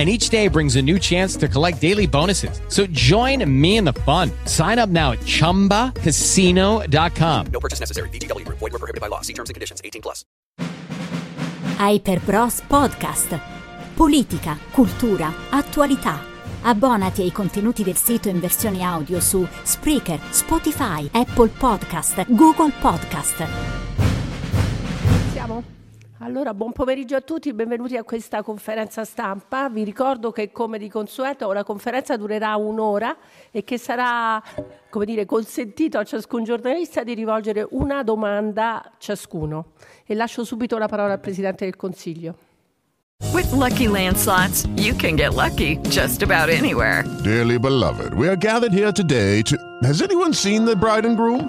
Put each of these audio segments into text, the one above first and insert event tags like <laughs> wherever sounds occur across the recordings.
and each day brings a new chance to collect daily bonuses. So join me in the fun. Sign up now at ChumbaCasino.com. No purchase necessary. BGW. Void were prohibited by law. See terms and conditions. 18 plus. Hyper Bros Podcast. Politica, cultura, attualità. Abbonati ai contenuti del sito in versione audio su Spreaker, Spotify, Apple Podcast, Google Podcast. Siamo? Allora, buon pomeriggio a tutti, benvenuti a questa conferenza stampa. Vi ricordo che come di consueto la conferenza durerà un'ora e che sarà, come dire, consentito a ciascun giornalista di rivolgere una domanda ciascuno. E lascio subito la parola al Presidente del Consiglio. With Lucky Land slots, you can get lucky just about anywhere. Dearly beloved, we are gathered here today to. Has anyone seen the bride and groom?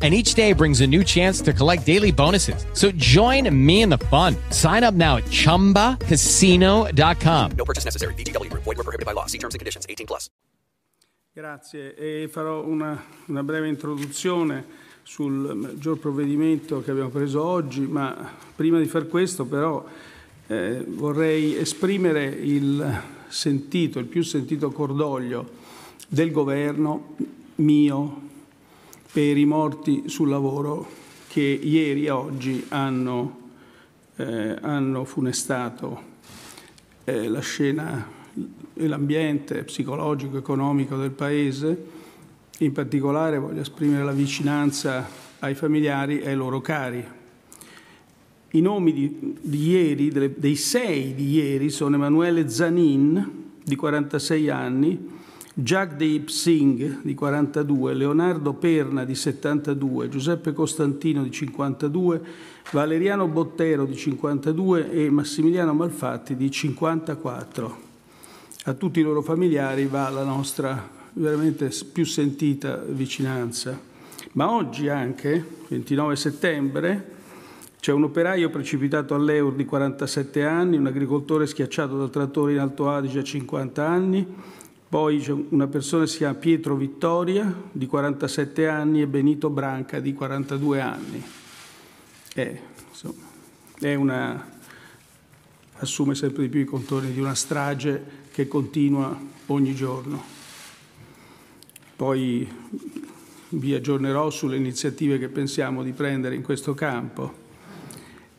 and each day brings a new chance to collect daily bonuses. So join me in the fun. Sign up now at ChumbaCasino.com. No purchase necessary. BGW. Void were prohibited by law. See terms and conditions. 18 plus. Grazie e farò una, una breve introduzione sul maggior provvedimento che abbiamo preso oggi, ma prima di far questo però eh, vorrei esprimere il sentito, il più sentito cordoglio del governo mio, per i morti sul lavoro che ieri e oggi hanno, eh, hanno funestato eh, la scena e l'ambiente psicologico economico del Paese. In particolare voglio esprimere la vicinanza ai familiari e ai loro cari. I nomi di, di ieri, dei sei di ieri, sono Emanuele Zanin, di 46 anni, Jagdeep Singh di 42, Leonardo Perna di 72, Giuseppe Costantino di 52, Valeriano Bottero di 52 e Massimiliano Malfatti di 54. A tutti i loro familiari va la nostra veramente più sentita vicinanza. Ma oggi anche, 29 settembre, c'è un operaio precipitato all'Eur di 47 anni, un agricoltore schiacciato dal trattore in Alto Adige a 50 anni, poi c'è una persona che si chiama Pietro Vittoria di 47 anni e Benito Branca di 42 anni. È, insomma, è una, assume sempre di più i contorni di una strage che continua ogni giorno. Poi vi aggiornerò sulle iniziative che pensiamo di prendere in questo campo.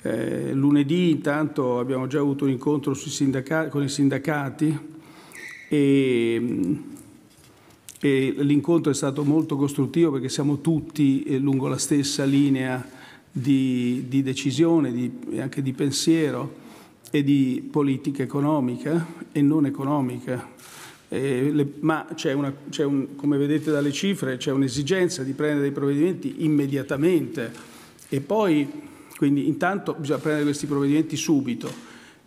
Eh, lunedì intanto abbiamo già avuto un incontro con i sindacati e, e l'incontro è stato molto costruttivo perché siamo tutti eh, lungo la stessa linea di, di decisione di, anche di pensiero e di politica economica e non economica. Eh, le, ma c'è, una, c'è un, come vedete dalle cifre, c'è un'esigenza di prendere dei provvedimenti immediatamente e poi, quindi intanto bisogna prendere questi provvedimenti subito,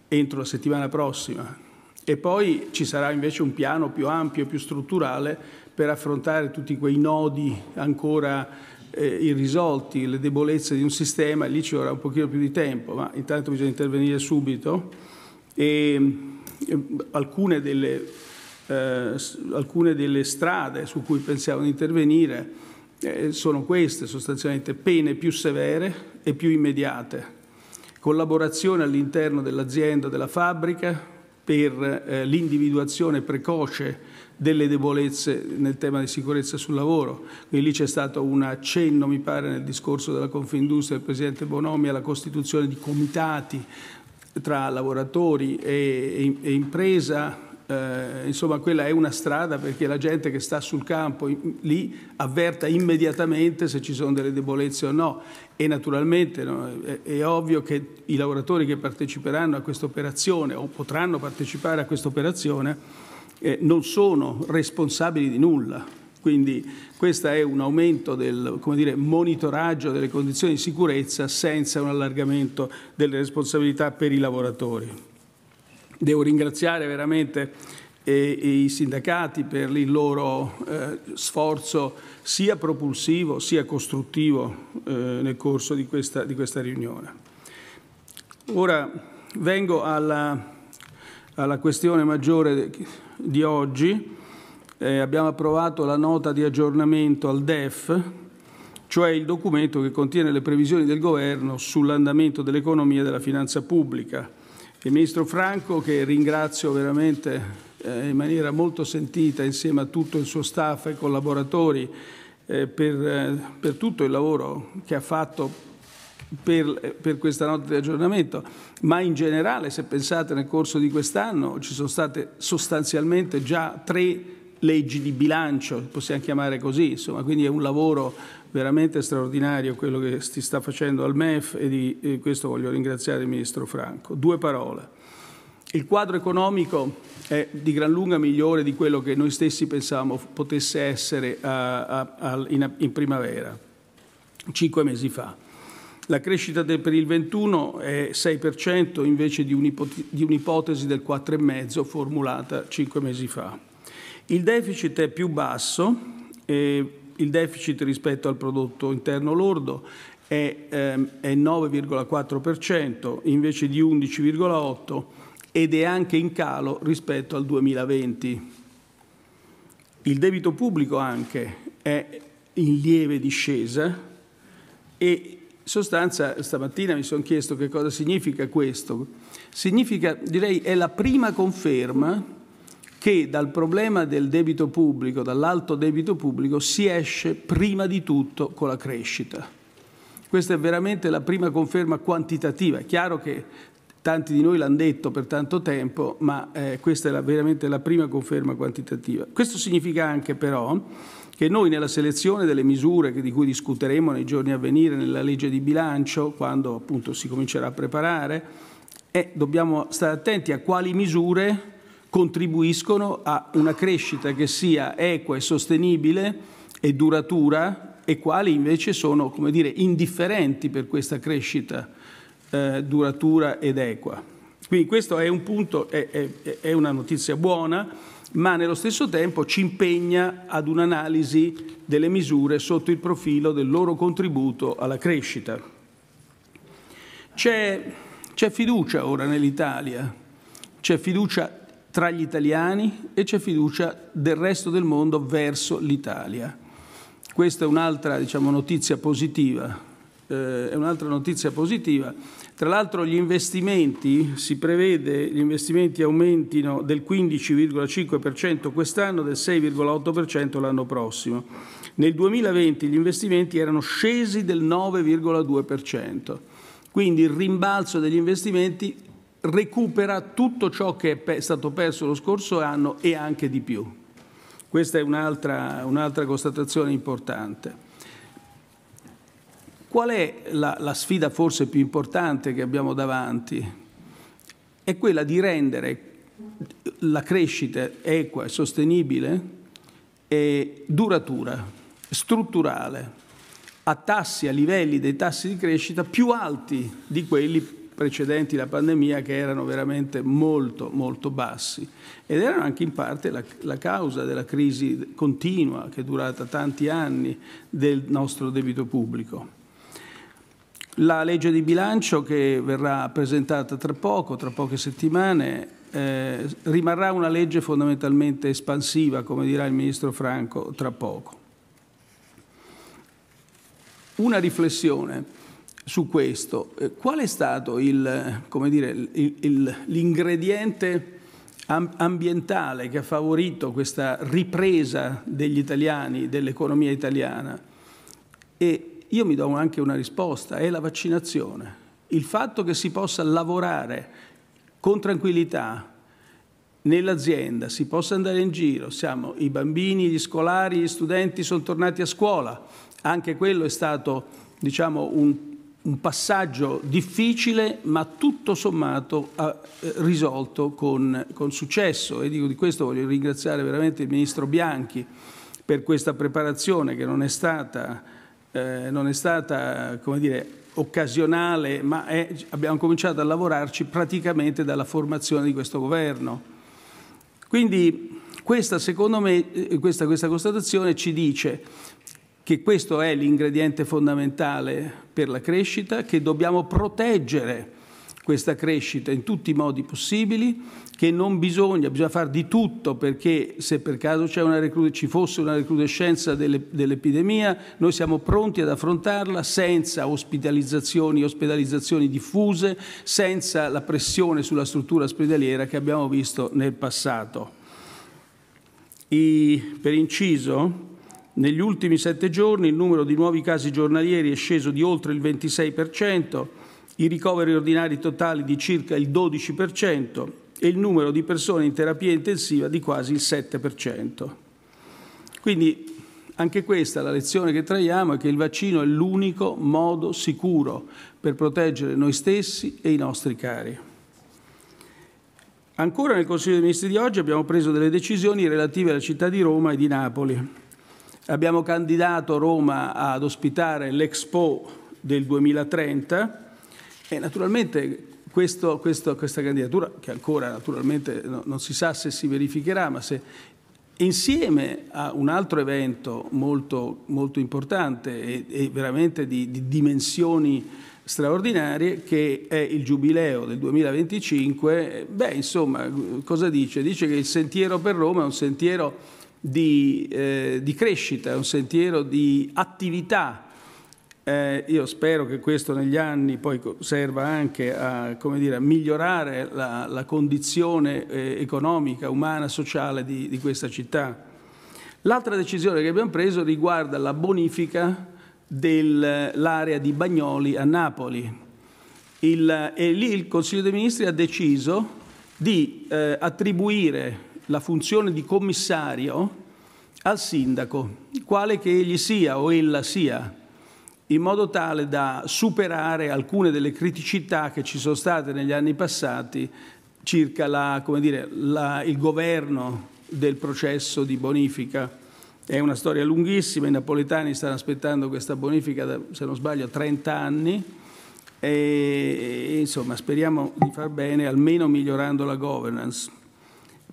entro la settimana prossima, e poi ci sarà invece un piano più ampio, più strutturale per affrontare tutti quei nodi ancora eh, irrisolti, le debolezze di un sistema, lì ci vorrà un pochino più di tempo, ma intanto bisogna intervenire subito. E, alcune delle, eh, alcune delle strade su cui pensiamo di intervenire eh, sono queste, sostanzialmente pene più severe e più immediate, collaborazione all'interno dell'azienda, della fabbrica per eh, l'individuazione precoce delle debolezze nel tema di sicurezza sul lavoro. Quindi lì c'è stato un accenno, mi pare, nel discorso della Confindustria del Presidente Bonomi alla costituzione di comitati tra lavoratori e, e, e impresa. Eh, insomma, quella è una strada perché la gente che sta sul campo in, lì avverta immediatamente se ci sono delle debolezze o no. E naturalmente no, è, è, ovvio che i lavoratori che parteciperanno a questa operazione o potranno partecipare a questa operazione eh, non sono responsabili di nulla. Quindi questo è un aumento del dire, monitoraggio delle condizioni di sicurezza senza un allargamento delle responsabilità per i lavoratori. Devo ringraziare veramente eh, i sindacati per il loro eh, sforzo sia propulsivo sia costruttivo eh, nel corso di questa, di questa, riunione. Ora vengo alla, alla questione maggiore di oggi eh, abbiamo approvato la nota di aggiornamento al DEF, cioè il documento che contiene le previsioni del governo sull'andamento dell'economia e della finanza pubblica. Il Ministro Franco, che ringrazio veramente eh, in maniera molto sentita insieme a tutto il suo staff e collaboratori eh, per, eh, per tutto il lavoro che ha fatto per, per, questa nota di aggiornamento, ma in generale, se pensate nel corso di quest'anno, ci sono state sostanzialmente già tre leggi di bilancio, possiamo chiamare così, insomma, quindi è un lavoro veramente straordinario quello che si sta facendo al MEF e di e questo voglio ringraziare il Ministro Franco. Due parole. Il quadro economico è di gran lunga migliore di quello che noi stessi pensavamo potesse essere a, a, a, in, in primavera, cinque mesi fa. La crescita del, per il 21 è 6% invece di un'ipotesi del 4,5% formulata cinque mesi fa. Il deficit è più basso, eh, il deficit rispetto al prodotto interno lordo è, ehm, è 9,4% invece di 11,8% ed è anche in calo rispetto al 2020. Il debito pubblico anche è in lieve discesa e sostanza stamattina mi sono chiesto che cosa significa questo. Significa, direi, è la prima conferma che dal problema del debito pubblico, dall'alto debito pubblico, si esce prima di tutto con la crescita. Questa è veramente la prima conferma quantitativa. È chiaro che tanti di noi l'hanno detto per tanto tempo, ma eh, questa è la, veramente la prima conferma quantitativa. Questo significa anche però che noi nella selezione delle misure di cui discuteremo nei giorni a venire nella legge di bilancio, quando appunto si comincerà a preparare, eh, dobbiamo stare attenti a quali misure contribuiscono a una crescita che sia equa e sostenibile e duratura e quali invece sono, come dire, indifferenti per questa crescita eh, duratura ed equa. Quindi questo è un punto, è, è, è una notizia buona, ma nello stesso tempo ci impegna ad un'analisi delle misure sotto il profilo del loro contributo alla crescita. C'è, fiducia ora nell'Italia, c'è fiducia tra gli italiani e c'è fiducia del resto del mondo verso l'Italia. Questa è un'altra diciamo, notizia positiva. Eh, è un'altra notizia positiva. Tra l'altro gli investimenti, si prevede gli investimenti aumentino del 15,5% quest'anno, del 6,8% l'anno prossimo. Nel 2020 gli investimenti erano scesi del 9,2%. Quindi il rimbalzo degli investimenti recupera tutto ciò che è stato perso lo scorso anno e anche di più. Questa è un'altra, un'altra constatazione importante. Qual è la, la sfida forse più importante che abbiamo davanti? È quella di rendere la crescita equa e sostenibile e duratura, strutturale, a tassi, a livelli dei tassi di crescita più alti di quelli precedenti la pandemia che erano veramente molto, molto bassi ed erano anche in parte la, la, causa della crisi continua che è durata tanti anni del nostro debito pubblico. La legge di bilancio che verrà presentata tra poco, tra poche settimane, eh, rimarrà una legge fondamentalmente espansiva, come dirà il Ministro Franco tra poco. Una riflessione su questo. Eh, qual è stato l'ingrediente ambientale che ha favorito questa ripresa degli italiani, dell'economia italiana? E io mi do anche una risposta, è la vaccinazione. Il fatto che si possa lavorare con tranquillità nell'azienda, si possa andare in giro, siamo i bambini, gli scolari, gli studenti sono tornati a scuola, anche quello è stato diciamo, un, un passaggio difficile ma tutto sommato eh, risolto con, con successo e dico, di questo voglio ringraziare veramente il Ministro Bianchi per questa preparazione che non è stata, eh, non è stata come dire, occasionale, ma è, abbiamo cominciato a lavorarci praticamente dalla formazione di questo governo. Quindi questa, secondo me, eh, questa, questa constatazione ci dice che questo è l'ingrediente fondamentale per la crescita, che dobbiamo proteggere questa crescita in tutti i modi possibili, che non bisogna, bisogna fare di tutto perché se per caso ci fosse una recrudescenza delle, dell'epidemia, noi siamo pronti ad affrontarla senza ospitalizzazioni, ospedalizzazioni diffuse, senza la pressione sulla struttura ospedaliera che abbiamo visto nel passato. I, per inciso, negli ultimi sette giorni il numero di nuovi casi giornalieri è sceso di oltre il 26%, i ricoveri ordinari totali di circa il 12% e il numero di persone in terapia intensiva di quasi il 7%. Quindi anche questa la lezione che traiamo è che il vaccino è l'unico modo sicuro per proteggere noi stessi e i nostri cari. Ancora nel Consiglio dei Ministri di oggi abbiamo preso delle decisioni relative alla città di Roma e di Napoli. Abbiamo candidato Roma ad ospitare l'Expo del 2030 e naturalmente questo, questo, questa candidatura, che ancora naturalmente no, non si sa se si verificherà, ma se insieme a un altro evento molto, molto importante e, e veramente di, di, dimensioni straordinarie che è il giubileo del 2025, beh insomma cosa dice? Dice che il sentiero per Roma è un sentiero di, eh, di crescita, è un sentiero di attività. Eh, io spero che questo negli anni poi serva anche a, dire, a migliorare la, la condizione eh, economica, umana, sociale di, di questa città. L'altra decisione che abbiamo preso riguarda la bonifica dell'area di Bagnoli a Napoli. Il, e lì il Consiglio dei Ministri ha deciso di eh, attribuire la funzione di commissario al sindaco, quale che egli sia o ella sia, in modo tale da superare alcune delle criticità che ci sono state negli anni passati circa la, dire, la, il governo del processo di bonifica. È una storia lunghissima, i napoletani stanno aspettando questa bonifica da, se non sbaglio, 30 anni e, e insomma speriamo di far bene, almeno migliorando la governance.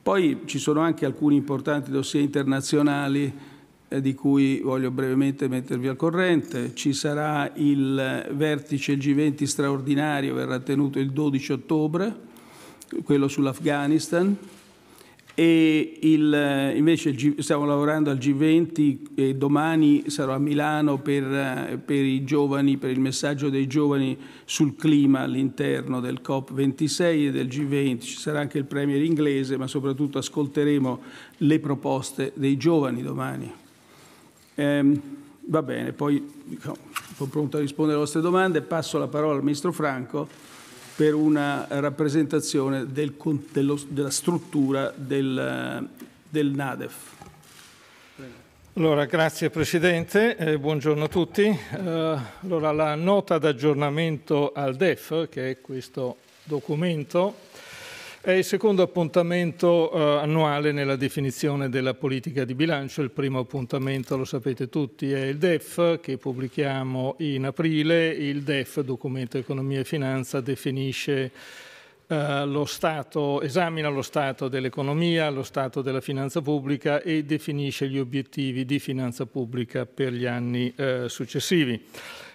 Poi ci sono anche alcuni importanti dossier internazionali eh, di cui voglio brevemente mettervi al corrente. Ci sarà il vertice G20 straordinario, verrà tenuto il 12 ottobre, quello sull'Afghanistan e il, invece stiamo lavorando al G20 e domani sarò a Milano per, per, i giovani, per il messaggio dei giovani sul clima all'interno del COP26 e del G20. Ci sarà anche il Premier inglese, ma soprattutto ascolteremo le proposte dei giovani domani. Eh, va bene, poi sono pronto a rispondere alle vostre domande. Passo la parola al Ministro Franco per una rappresentazione del, dello, della struttura del, del NADEF. Allora, grazie Presidente, eh, buongiorno a tutti. Eh, allora, la nota d'aggiornamento al DEF, che è questo documento, è il secondo appuntamento eh, annuale nella definizione della politica di bilancio. Il primo appuntamento, lo sapete tutti, è il DEF che pubblichiamo in aprile. Il DEF, documento economia e finanza, definisce eh, lo stato, esamina lo stato dell'economia, lo stato della finanza pubblica e definisce gli obiettivi di finanza pubblica per gli anni eh, successivi.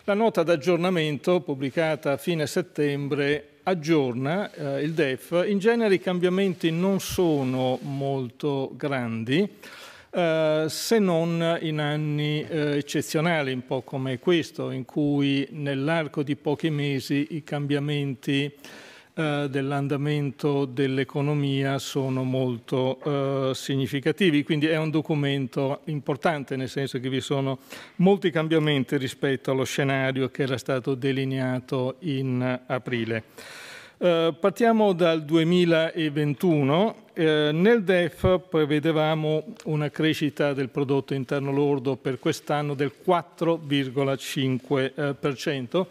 La nota d'aggiornamento pubblicata a fine settembre aggiorna eh, il DEF. In genere i cambiamenti non sono molto grandi, eh, se non in anni eh, eccezionali, un po' come questo, in cui nell'arco di pochi mesi i cambiamenti eh, dell'andamento dell'economia sono molto eh, significativi, quindi è un documento importante nel senso che vi sono molti cambiamenti rispetto allo scenario che era stato delineato in aprile. Eh, partiamo dal 2021. Eh, nel DEF prevedevamo una crescita del prodotto interno lordo per quest'anno del 4,5%.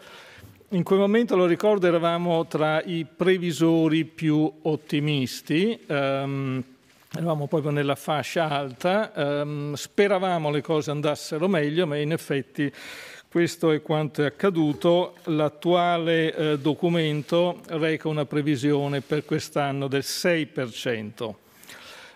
In quel momento, lo ricordo, eravamo tra i previsori più ottimisti, um, eravamo proprio nella fascia alta, um, speravamo le cose andassero meglio, ma in effetti questo è quanto è accaduto. L'attuale eh, documento reca una previsione per quest'anno del 6%.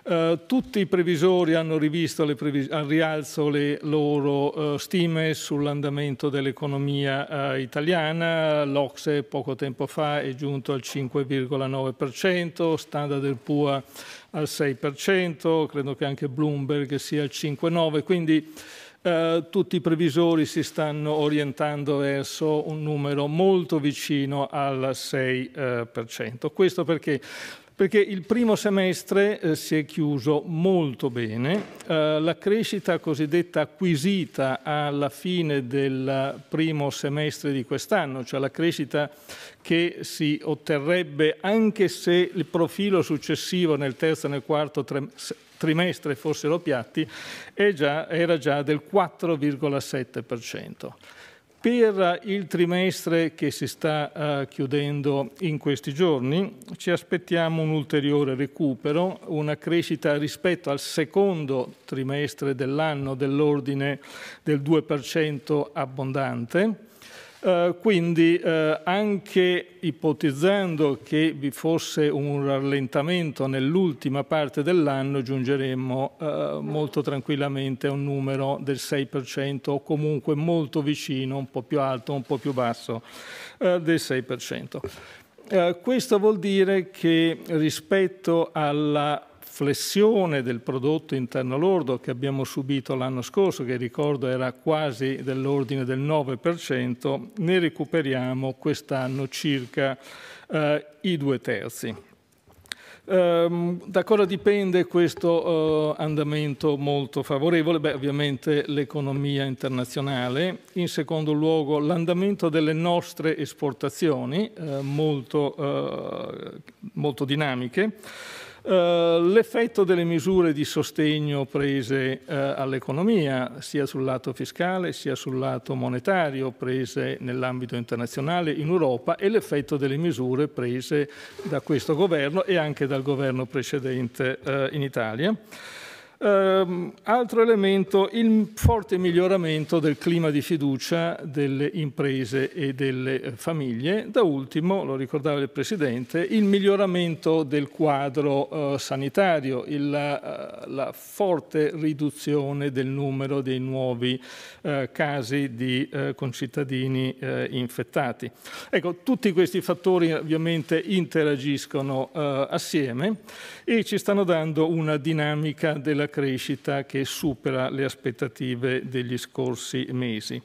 Uh, tutti i previsori hanno rivisto previs- al rialzo le loro uh, stime sull'andamento dell'economia uh, italiana. L'Ocse poco tempo fa è giunto al 5,9%, Standard PUA al 6%, credo che anche Bloomberg sia al 5,9%, quindi tutti i previsori si stanno orientando verso un numero molto vicino al 6%. Questo perché perché il primo semestre eh, si è chiuso molto bene, eh, la crescita cosiddetta acquisita alla fine del primo semestre di quest'anno, cioè la crescita che si otterrebbe anche se il profilo successivo nel terzo e nel quarto trimestre fossero piatti, già, era già del 4,7%. Per il trimestre che si sta uh, chiudendo in questi giorni ci aspettiamo un ulteriore recupero, una crescita rispetto al secondo trimestre dell'anno dell'ordine del 2% abbondante Uh, quindi uh, anche ipotizzando che vi fosse un rallentamento nell'ultima parte dell'anno giungeremmo uh, molto tranquillamente a un numero del 6% o comunque molto vicino, un po' più alto, un po' più basso del 6%. questo vuol dire che rispetto alla flessione del prodotto interno lordo che abbiamo subito l'anno scorso, che ricordo era quasi dell'ordine del 9%, ne recuperiamo quest'anno circa eh, i due terzi. Um, da cosa dipende questo uh, andamento molto favorevole? Beh, ovviamente l'economia internazionale, in secondo luogo l'andamento delle nostre esportazioni, uh, molto, uh, molto dinamiche, Uh, l'effetto delle misure di sostegno prese uh, all'economia, sia sul lato fiscale sia sul lato monetario, prese nell'ambito internazionale in Europa, e l'effetto delle misure prese da questo governo e anche dal governo precedente uh, in Italia. Um, altro elemento, il forte miglioramento del clima di fiducia delle imprese e delle famiglie. Da ultimo, lo ricordava il Presidente, il miglioramento del quadro uh, sanitario, il, uh, la forte riduzione del numero dei nuovi uh, casi di concittadini infettati. Ecco, tutti questi fattori ovviamente interagiscono assieme e ci stanno dando una dinamica della crescita che supera le aspettative degli scorsi mesi.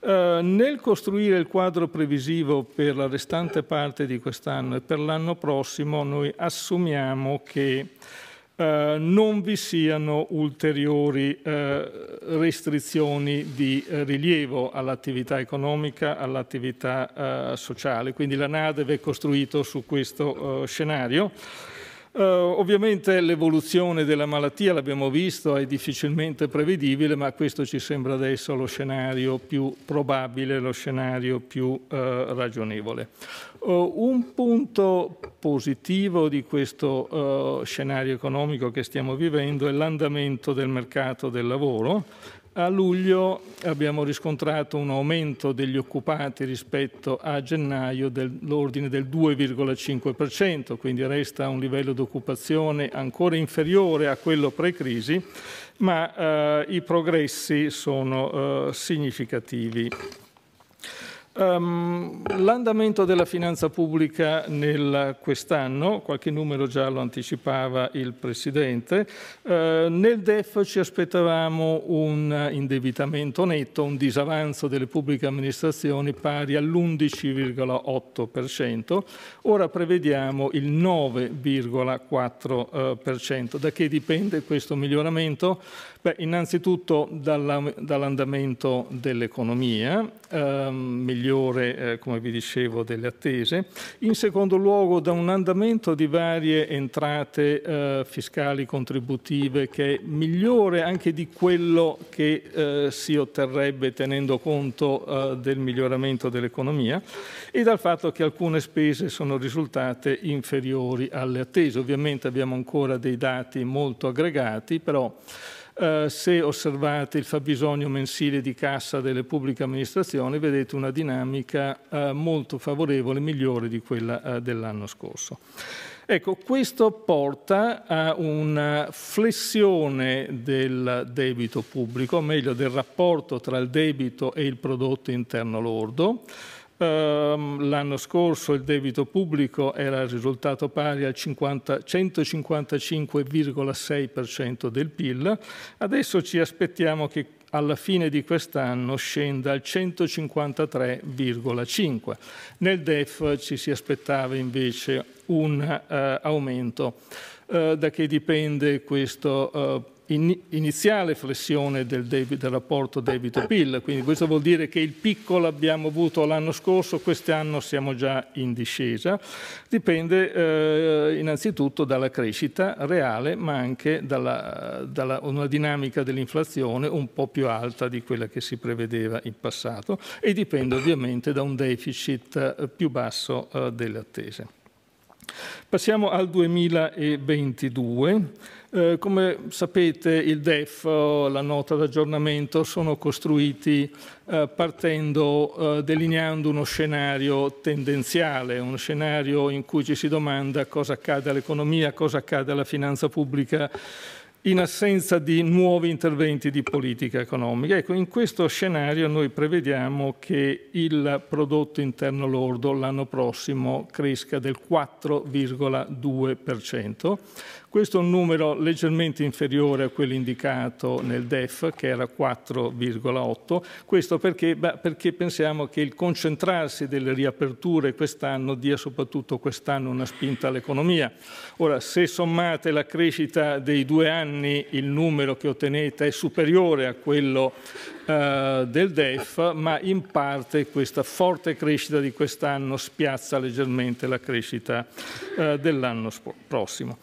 Uh, nel costruire il quadro previsivo per la restante parte di quest'anno e per l'anno prossimo noi assumiamo che Uh, non vi siano ulteriori uh, restrizioni di uh, rilievo all'attività economica, all'attività sociale. Quindi la NADEV è costruito su questo scenario. Uh, ovviamente l'evoluzione della malattia, l'abbiamo visto, è difficilmente prevedibile, ma questo ci sembra adesso lo scenario più probabile, lo scenario più uh, ragionevole. Uh, un punto positivo di questo scenario economico che stiamo vivendo è l'andamento del mercato del lavoro a luglio abbiamo riscontrato un aumento degli occupati rispetto a gennaio dell'ordine del 2,5%, quindi resta un livello di occupazione ancora inferiore a quello pre-crisi, ma eh, i progressi sono eh, significativi. Um, l'andamento della finanza pubblica quest'anno, qualche numero già lo anticipava il Presidente, uh, nel DEF ci aspettavamo un indebitamento netto, un disavanzo delle pubbliche amministrazioni pari all'11,8%, ora prevediamo il 9,4%. Da che dipende questo miglioramento? Beh, innanzitutto dall'andamento dell'economia, ehm, migliore, eh, come vi dicevo, delle attese. In secondo luogo da un andamento di varie entrate eh, fiscali contributive che è migliore anche di quello che eh, si otterrebbe tenendo conto eh, del miglioramento dell'economia e dal fatto che alcune spese sono risultate inferiori alle attese. Ovviamente abbiamo ancora dei dati molto aggregati, però eh, se osservate il fabbisogno mensile di cassa delle pubbliche amministrazioni vedete una dinamica eh, molto favorevole, migliore di quella eh, dell'anno scorso. Ecco, questo porta a una flessione del debito pubblico, o meglio del rapporto tra il debito e il prodotto interno lordo, l'anno scorso il debito pubblico era risultato pari al 155,6% del PIL, adesso ci aspettiamo che alla fine di quest'anno scenda al 153,5. Nel DEF ci si aspettava invece un uh, aumento. Uh, da che dipende questo uh, iniziale flessione del, debito, del rapporto debito-PIL, quindi questo vuol dire che il picco l'abbiamo avuto l'anno scorso, quest'anno siamo già in discesa, dipende eh, innanzitutto dalla crescita reale ma anche dalla una dinamica dell'inflazione un po' più alta di quella che si prevedeva in passato e dipende ovviamente da un deficit eh, più basso eh, delle attese. Passiamo al 2022. Eh, come sapete il DEF, la nota d'aggiornamento, sono costruiti eh, partendo, eh, delineando uno scenario tendenziale, uno scenario in cui ci si domanda cosa accade all'economia, cosa accade alla finanza pubblica in assenza di nuovi interventi di politica economica. Ecco, in questo scenario noi prevediamo che il prodotto interno lordo l'anno prossimo cresca del 4,2%, questo è un numero leggermente inferiore a quello indicato nel DEF, che era 4,8. Questo perché? Beh, perché pensiamo che il concentrarsi delle riaperture quest'anno dia soprattutto quest'anno una spinta all'economia. Ora, se sommate la crescita dei due anni, il numero che ottenete è superiore a quello eh, del DEF, ma in parte questa forte crescita di quest'anno spiazza leggermente la crescita eh, dell'anno prossimo.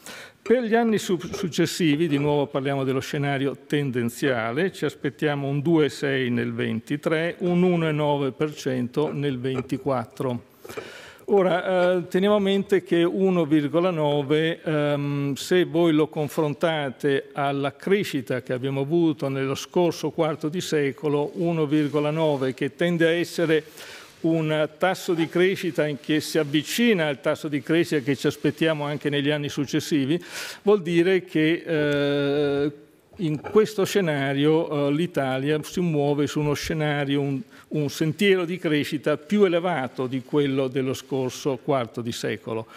Per gli anni successivi, di nuovo parliamo dello scenario tendenziale, ci aspettiamo un 2,6 nel 23, un 1,9% nel 24. Ora, eh, teniamo a mente che 1,9, ehm, se voi lo confrontate alla crescita che abbiamo avuto nello scorso quarto di secolo, 1,9 che tende a essere un tasso di crescita che si avvicina al tasso di crescita che ci aspettiamo anche negli anni successivi, vuol dire che eh, in questo scenario eh, l'Italia si muove su uno scenario, un, un, sentiero di crescita più elevato di quello dello scorso quarto di secolo.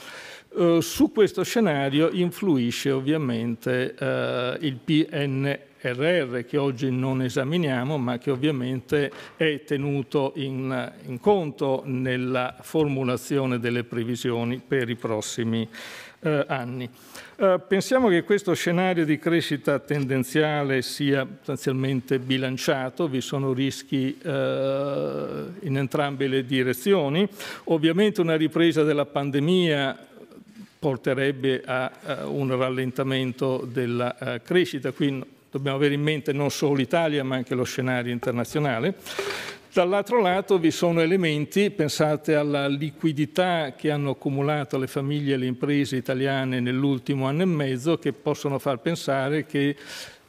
Uh, su questo scenario influisce ovviamente uh, il PNR RR che oggi non esaminiamo ma che ovviamente è tenuto in, in conto nella formulazione delle previsioni per i prossimi eh, anni. Eh, pensiamo che questo scenario di crescita tendenziale sia sostanzialmente bilanciato, vi sono rischi eh, in entrambe le direzioni. Ovviamente una ripresa della pandemia porterebbe a, a un rallentamento della uh, crescita, qui dobbiamo avere in mente non solo l'Italia ma anche lo scenario internazionale. Dall'altro lato vi sono elementi, pensate alla liquidità che hanno accumulato le famiglie e le imprese italiane nell'ultimo anno e mezzo, che possono far pensare che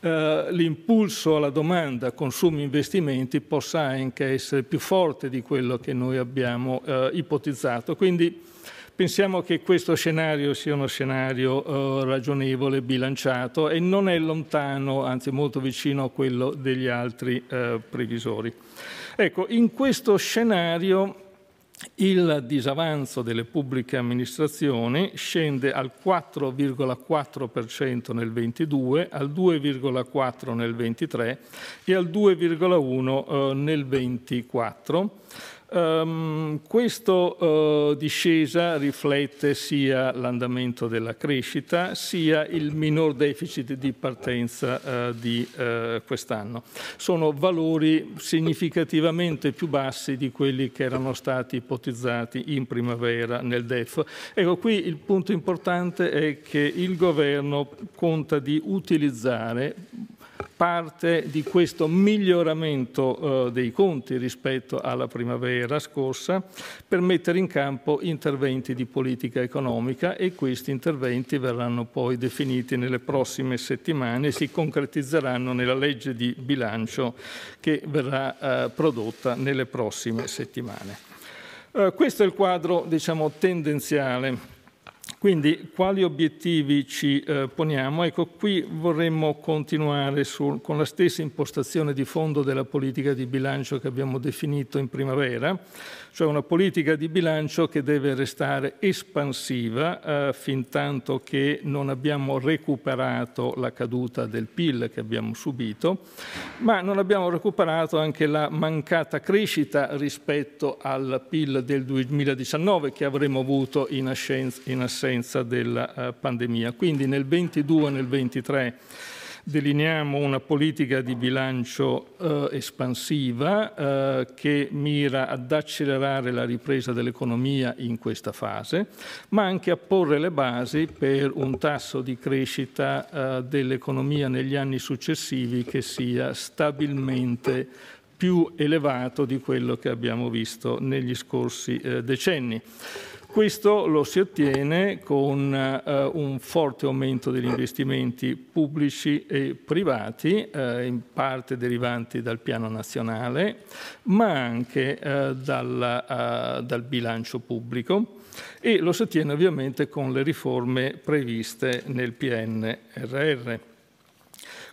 eh, l'impulso alla domanda, consumi, investimenti possa anche essere più forte di quello che noi abbiamo eh, ipotizzato. Quindi Pensiamo che questo scenario sia uno scenario eh, ragionevole, bilanciato e non è lontano, anzi molto vicino a quello degli altri eh, previsori. Ecco, in questo scenario il disavanzo delle pubbliche amministrazioni scende al 4,4% nel 22, al 2,4% nel 23 e al 2,1% eh, nel 24 Um, questa uh, discesa riflette sia l'andamento della crescita sia il minor deficit di partenza uh, di uh, quest'anno. Sono valori significativamente più bassi di quelli che erano stati ipotizzati in primavera nel DEF. Ecco, qui il punto importante è che il governo conta di utilizzare parte di questo miglioramento eh, dei conti rispetto alla primavera scorsa per mettere in campo interventi di politica economica e questi interventi verranno poi definiti nelle prossime settimane e si concretizzeranno nella legge di bilancio che verrà eh, prodotta nelle prossime settimane. Eh, questo è il quadro diciamo, tendenziale quindi quali obiettivi ci eh, poniamo? Ecco, qui vorremmo continuare su, con la stessa impostazione di fondo della politica di bilancio che abbiamo definito in primavera, cioè una politica di bilancio che deve restare espansiva eh, fin tanto che non abbiamo recuperato la caduta del PIL che abbiamo subito, ma non abbiamo recuperato anche la mancata crescita rispetto al PIL del 2019 che avremmo avuto in, ascenza, in assenza della uh, pandemia. Quindi nel 22 e nel 23 delineiamo una politica di bilancio eh, espansiva eh, che mira ad accelerare la ripresa dell'economia in questa fase, ma anche a porre le basi per un tasso di crescita eh, dell'economia negli anni successivi che sia stabilmente più elevato di quello che abbiamo visto negli scorsi eh, decenni. Questo lo si ottiene con eh, un forte aumento degli investimenti pubblici e privati, eh, in parte derivanti dal piano nazionale, ma anche eh, dalla, eh, dal bilancio pubblico e lo si ottiene ovviamente con le riforme previste nel PNRR.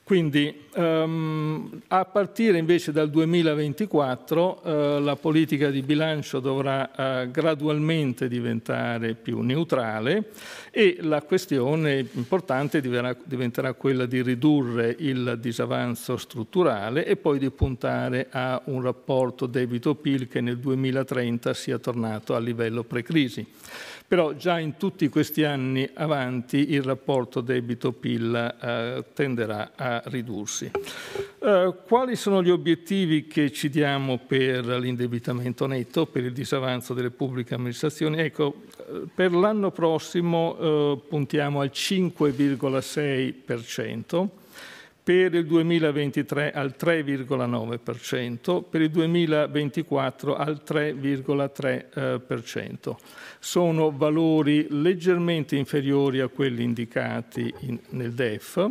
Quindi um, a partire invece dal 2024 uh, la politica di bilancio dovrà uh, gradualmente diventare più neutrale e la questione importante diventerà, diventerà quella di ridurre il disavanzo strutturale e poi di puntare a un rapporto debito-PIL che nel 2030 sia tornato a livello pre-crisi. Però già in tutti questi anni avanti il rapporto debito-PIL eh, tenderà a ridursi. Eh, quali sono gli obiettivi che ci diamo per l'indebitamento netto, per il disavanzo delle pubbliche amministrazioni? Ecco, eh, per l'anno prossimo eh, puntiamo al 5,6%, per il 2023 al 3,9%, per il 2024 al 3,3% sono valori leggermente inferiori a quelli indicati in, nel DEF,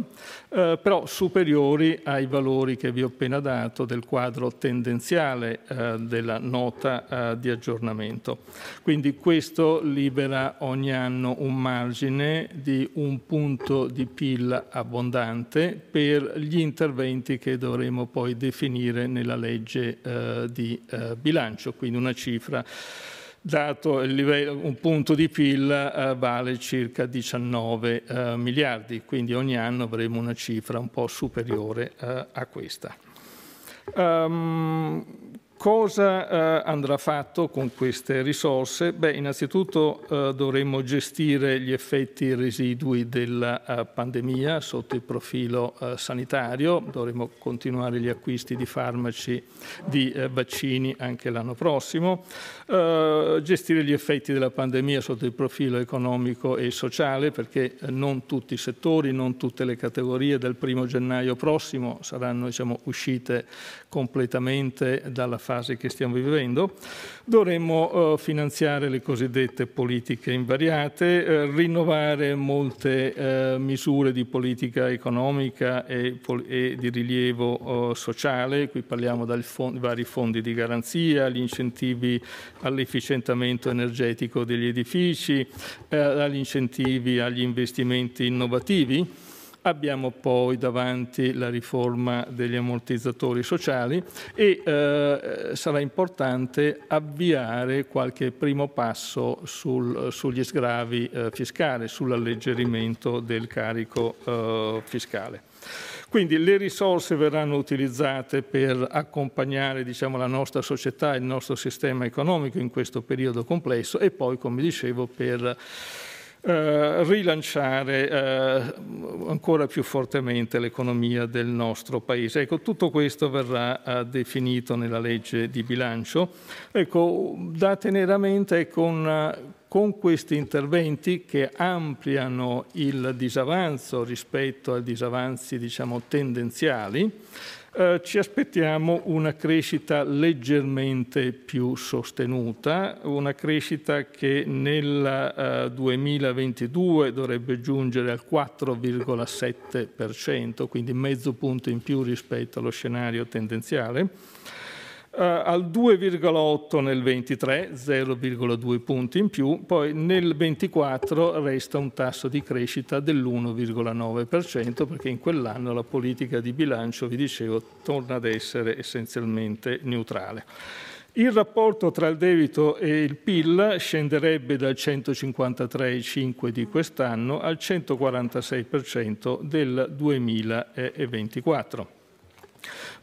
eh, però superiori ai valori che vi ho appena dato del quadro tendenziale eh, della nota eh, di aggiornamento. Quindi questo libera ogni anno un margine di un punto di PIL abbondante per gli interventi che dovremo poi definire nella legge eh, di eh, bilancio, quindi una cifra dato livello, un punto di PIL eh, vale circa 19 eh, miliardi, quindi ogni anno avremo una cifra un po' superiore eh, a questa. Um, Cosa eh, andrà fatto con queste risorse? Beh, innanzitutto eh, dovremo gestire gli effetti residui della eh, pandemia sotto il profilo eh, sanitario, dovremo continuare gli acquisti di farmaci, di eh, vaccini anche l'anno prossimo, eh, gestire gli effetti della pandemia sotto il profilo economico e sociale perché non tutti i settori, non tutte le categorie del primo gennaio prossimo saranno diciamo, uscite completamente dalla fase fase che stiamo vivendo. Dovremmo eh, finanziare le cosiddette politiche invariate, eh, rinnovare molte eh, misure di politica economica e, e di rilievo eh, sociale, qui parliamo dai vari fondi di garanzia, gli incentivi all'efficientamento energetico degli edifici, eh, agli incentivi agli investimenti innovativi Abbiamo poi davanti la riforma degli ammortizzatori sociali e eh, sarà importante avviare qualche primo passo sul, sugli sgravi eh, fiscali, sull'alleggerimento del carico eh, fiscale. Quindi le risorse verranno utilizzate per accompagnare diciamo, la nostra società, il nostro sistema economico in questo periodo complesso e poi, come dicevo, per eh, rilanciare eh, ancora più fortemente l'economia del nostro Paese. Ecco, tutto questo verrà eh, definito nella legge di bilancio. Ecco, da tenere a mente con, con questi interventi che ampliano il disavanzo rispetto ai disavanzi diciamo, tendenziali, eh, ci aspettiamo una crescita leggermente più sostenuta, una crescita che nel eh, 2022 dovrebbe giungere al 4,7%, quindi mezzo punto in più rispetto allo scenario tendenziale al 2,8 nel 23, 0,2 punti in più, poi nel 24 resta un tasso di crescita dell'1,9% perché in quell'anno la politica di bilancio, vi dicevo, torna ad essere essenzialmente neutrale. Il rapporto tra il debito e il PIL scenderebbe dal 153,5 di quest'anno al 146% del 2024.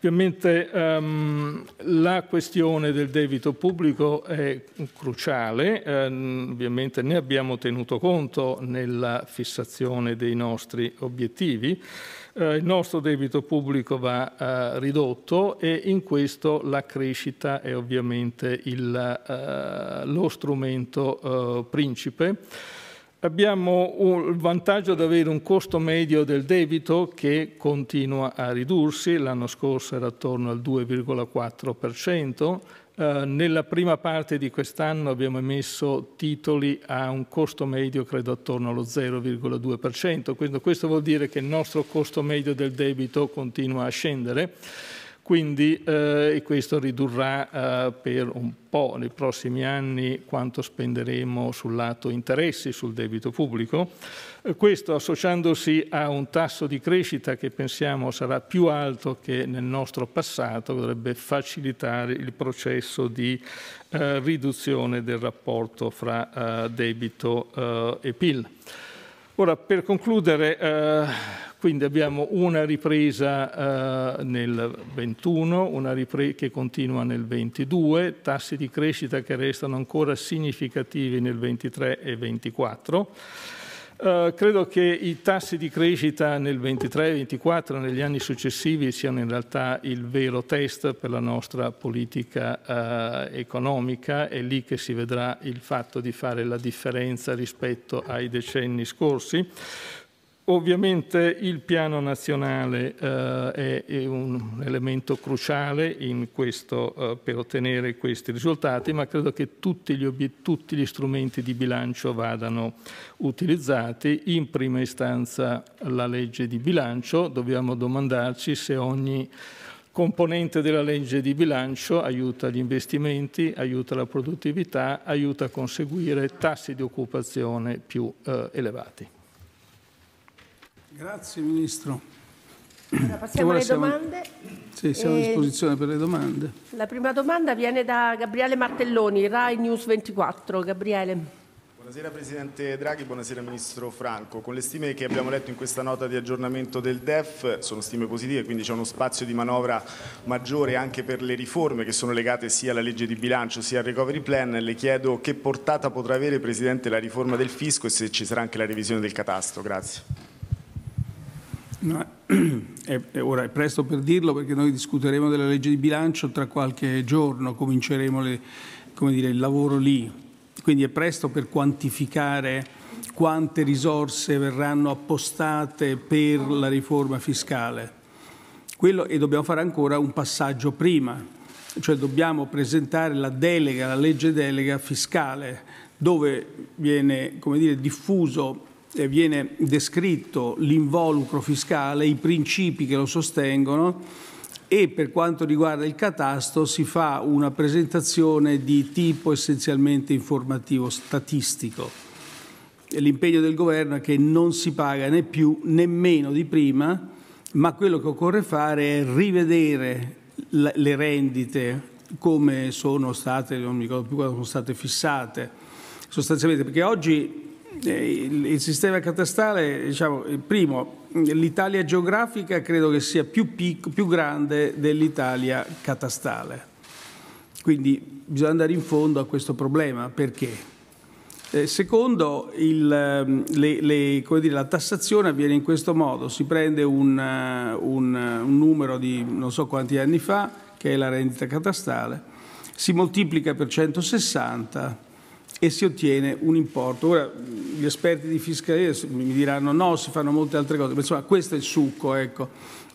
Ovviamente um, la questione del debito pubblico è cruciale, um, ovviamente ne abbiamo tenuto conto nella fissazione dei nostri obiettivi. Uh, il nostro debito pubblico va uh, ridotto e in questo la crescita è ovviamente il, uh, lo strumento principe. Abbiamo il vantaggio di avere un costo medio del debito che continua a ridursi, l'anno scorso era attorno al 2,4%, eh, nella prima parte di quest'anno abbiamo emesso titoli a un costo medio credo attorno allo 0,2%, quindi questo vuol dire che il nostro costo medio del debito continua a scendere quindi eh, questo ridurrà eh, per un po' nei prossimi anni quanto spenderemo sul lato interessi sul debito pubblico. Eh, questo associandosi a un tasso di crescita che pensiamo sarà più alto che nel nostro passato, dovrebbe facilitare il processo di eh, riduzione del rapporto fra eh, debito e PIL. Ora, per concludere, quindi abbiamo una ripresa eh, nel 21, una ripresa che continua nel 22, tassi di crescita che restano ancora significativi nel 23 e 24. Uh, credo che i tassi di crescita nel 23 e 24 negli anni successivi siano in realtà il vero test per la nostra politica uh, economica, è lì che si vedrà il fatto di fare la differenza rispetto ai decenni scorsi. Ovviamente il piano nazionale eh, è, un elemento cruciale questo, eh, per ottenere questi risultati, ma credo che tutti gli, tutti gli, strumenti di bilancio vadano utilizzati. In prima istanza la legge di bilancio, dobbiamo domandarci se ogni componente della legge di bilancio aiuta gli investimenti, aiuta la produttività, aiuta a conseguire tassi di occupazione più eh, elevati. Grazie Ministro. Allora, passiamo alle siamo... domande. Sì, siamo a disposizione per le domande. La prima domanda viene da Gabriele Martelloni, Rai News 24. Gabriele. Buonasera Presidente Draghi, buonasera Ministro Franco. Con le stime che abbiamo letto in questa nota di aggiornamento del DEF, sono stime positive, quindi c'è uno spazio di manovra maggiore anche per le riforme che sono legate sia alla legge di bilancio sia al recovery plan. Le chiedo che portata potrà avere Presidente la riforma del fisco e se ci sarà anche la revisione del catastro. Grazie. No, <clears throat> è, è, ora è presto per dirlo perché noi discuteremo della legge di bilancio tra qualche giorno, cominceremo le, dire, il lavoro lì, quindi è presto per quantificare quante risorse verranno appostate per la riforma fiscale. Quello, e dobbiamo fare ancora un passaggio prima, cioè dobbiamo presentare la delega, la legge delega fiscale, dove viene dire, diffuso viene descritto l'involucro fiscale, i principi che lo sostengono e per quanto riguarda il catasto si fa una presentazione di tipo essenzialmente informativo, statistico. L'impegno del governo è che non si paga né più né meno di prima, ma quello che occorre fare è rivedere le rendite come sono state, non mi ricordo più quando sono state fissate, sostanzialmente, perché oggi il, il, sistema catastale, diciamo, primo, l'Italia geografica credo che sia più, picco, più grande dell'Italia catastale. Quindi bisogna andare in fondo a questo problema. Perché? Eh, secondo, il, ehm, le, le, dire, la tassazione avviene in questo modo, si prende un, eh, un, un, numero di non so quanti anni fa, che è la rendita catastale, si moltiplica per 160 e si ottiene un importo. Ora gli esperti di fiscalità mi diranno no, si fanno molte altre cose, ma insomma questo è il succo, ecco.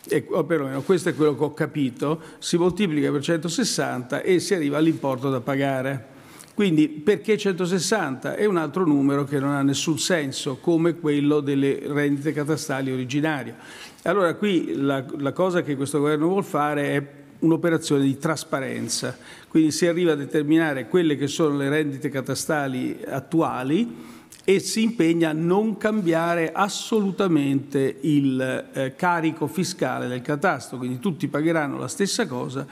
E, o perlomeno questo è quello che ho capito, si moltiplica per 160 e si arriva all'importo da pagare. Quindi perché 160? È un altro numero che non ha nessun senso, come quello delle rendite catastali originarie. Allora qui la, la cosa che questo governo vuole fare è un'operazione di trasparenza, quindi si arriva a determinare quelle che sono le rendite catastali attuali e si impegna a non cambiare assolutamente il eh, carico fiscale del catasto, quindi tutti pagheranno la stessa cosa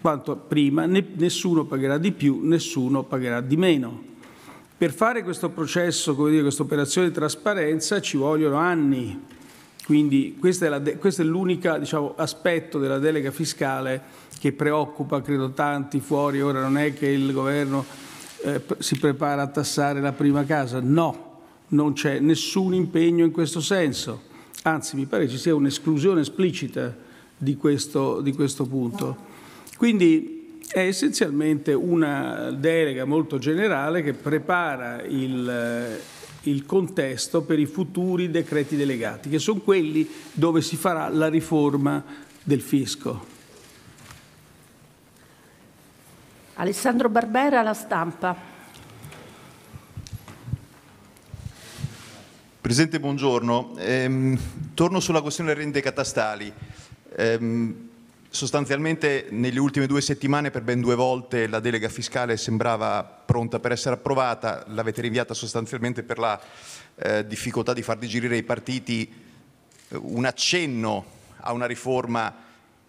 quanto prima, nessuno pagherà di più, nessuno pagherà di meno. Per fare questo processo, come dire, questa operazione di trasparenza ci vogliono anni, quindi questo è, l'unico diciamo, aspetto della delega fiscale che preoccupa, credo, tanti fuori. Ora non è che il governo eh, si prepara a tassare la prima casa, no, non c'è nessun impegno in questo senso. Anzi, mi pare ci sia un'esclusione esplicita di questo, di questo punto. Quindi è essenzialmente una delega molto generale che prepara il, il contesto per i futuri decreti delegati, che sono quelli dove si farà la riforma del fisco. Alessandro Barbera, La Stampa. Presidente, buongiorno. Ehm, torno sulla questione delle rende catastali. Ehm, Sostanzialmente nelle ultime due settimane per ben due volte la delega fiscale sembrava pronta per essere approvata, l'avete rinviata sostanzialmente per la eh, difficoltà di far digerire ai partiti eh, un accenno a una riforma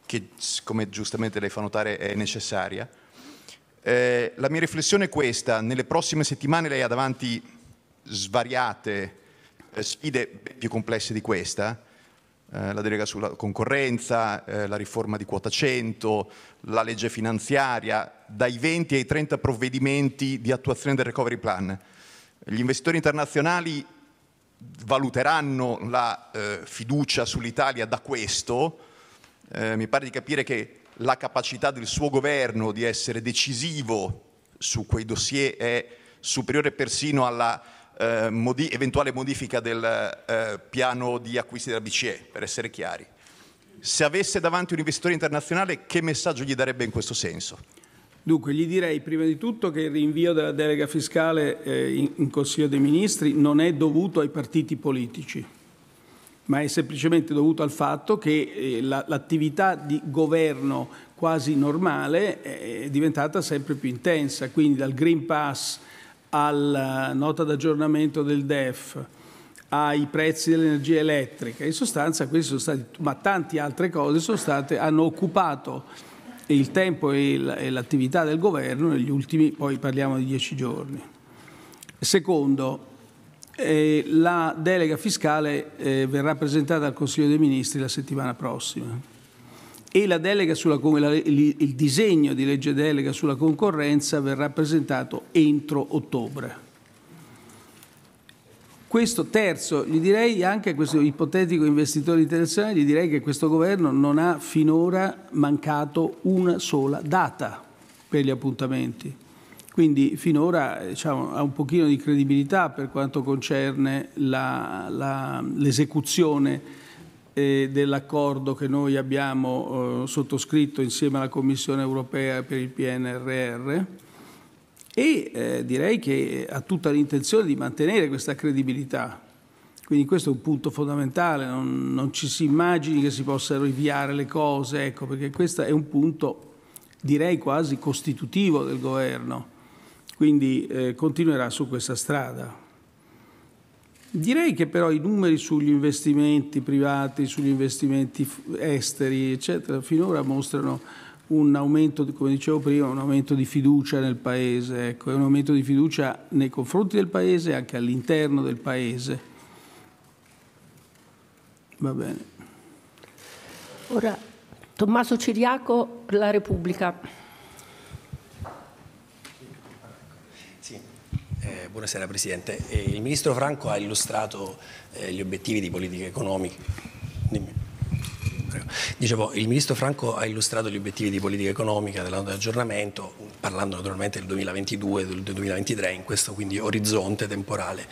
che, come giustamente lei fa notare, è necessaria. Eh, la mia riflessione è questa, nelle prossime settimane lei ha davanti svariate eh, sfide più complesse di questa, eh, la delega sulla concorrenza, eh, la riforma di quota 100, la legge finanziaria, dai 20 ai 30 provvedimenti di attuazione del recovery plan. Gli investitori internazionali valuteranno la eh, fiducia sull'Italia da questo. Eh, mi pare di capire che la capacità del suo governo di essere decisivo su quei dossier è superiore persino alla eh, modi- eventuale modifica del eh, piano di acquisti della BCE, per essere chiari. Se avesse davanti un investitore internazionale, che messaggio gli darebbe in questo senso? Dunque, gli direi prima di tutto che il rinvio della delega fiscale eh, in, in Consiglio dei Ministri non è dovuto ai partiti politici, ma è semplicemente dovuto al fatto che eh, la, l'attività di governo quasi normale è diventata sempre più intensa, quindi dal Green Pass alla nota d'aggiornamento del DEF, ai prezzi dell'energia elettrica, in sostanza questi sono stati, ma tante altre cose sono state, hanno occupato il tempo e l'attività del governo negli ultimi, poi parliamo di dieci giorni. Secondo, eh, la delega fiscale eh, verrà presentata al Consiglio dei Ministri la settimana prossima e la delega sulla, il disegno di legge delega sulla concorrenza verrà presentato entro ottobre. Questo terzo, gli direi anche a questo ipotetico investitore internazionale, gli direi che questo governo non ha finora mancato una sola data per gli appuntamenti. Quindi finora diciamo, ha un pochino di credibilità per quanto concerne l'esecuzione eh, dell'accordo che noi abbiamo eh, sottoscritto insieme alla Commissione europea per il PNRR e eh, direi che ha tutta l'intenzione di mantenere questa credibilità. Quindi questo è un punto fondamentale, non, non ci si immagini che si possano rinviare le cose, ecco, perché questo è un punto, direi quasi costitutivo del governo, quindi eh, continuerà su questa strada. Direi che però i numeri sugli investimenti privati, sugli investimenti esteri, eccetera, finora mostrano un aumento, come dicevo prima, un aumento di fiducia nel Paese, ecco, un aumento di fiducia nei confronti del Paese e anche all'interno del Paese. Va bene. Ora Tommaso Ciriaco, La Repubblica. Eh, buonasera Presidente. Eh, il Ministro Franco ha illustrato eh, gli obiettivi di politica economica. Dicevo, il Ministro Franco ha illustrato gli obiettivi di politica economica della nota di aggiornamento, parlando naturalmente del 2022 e del 2023, in questo quindi orizzonte temporale.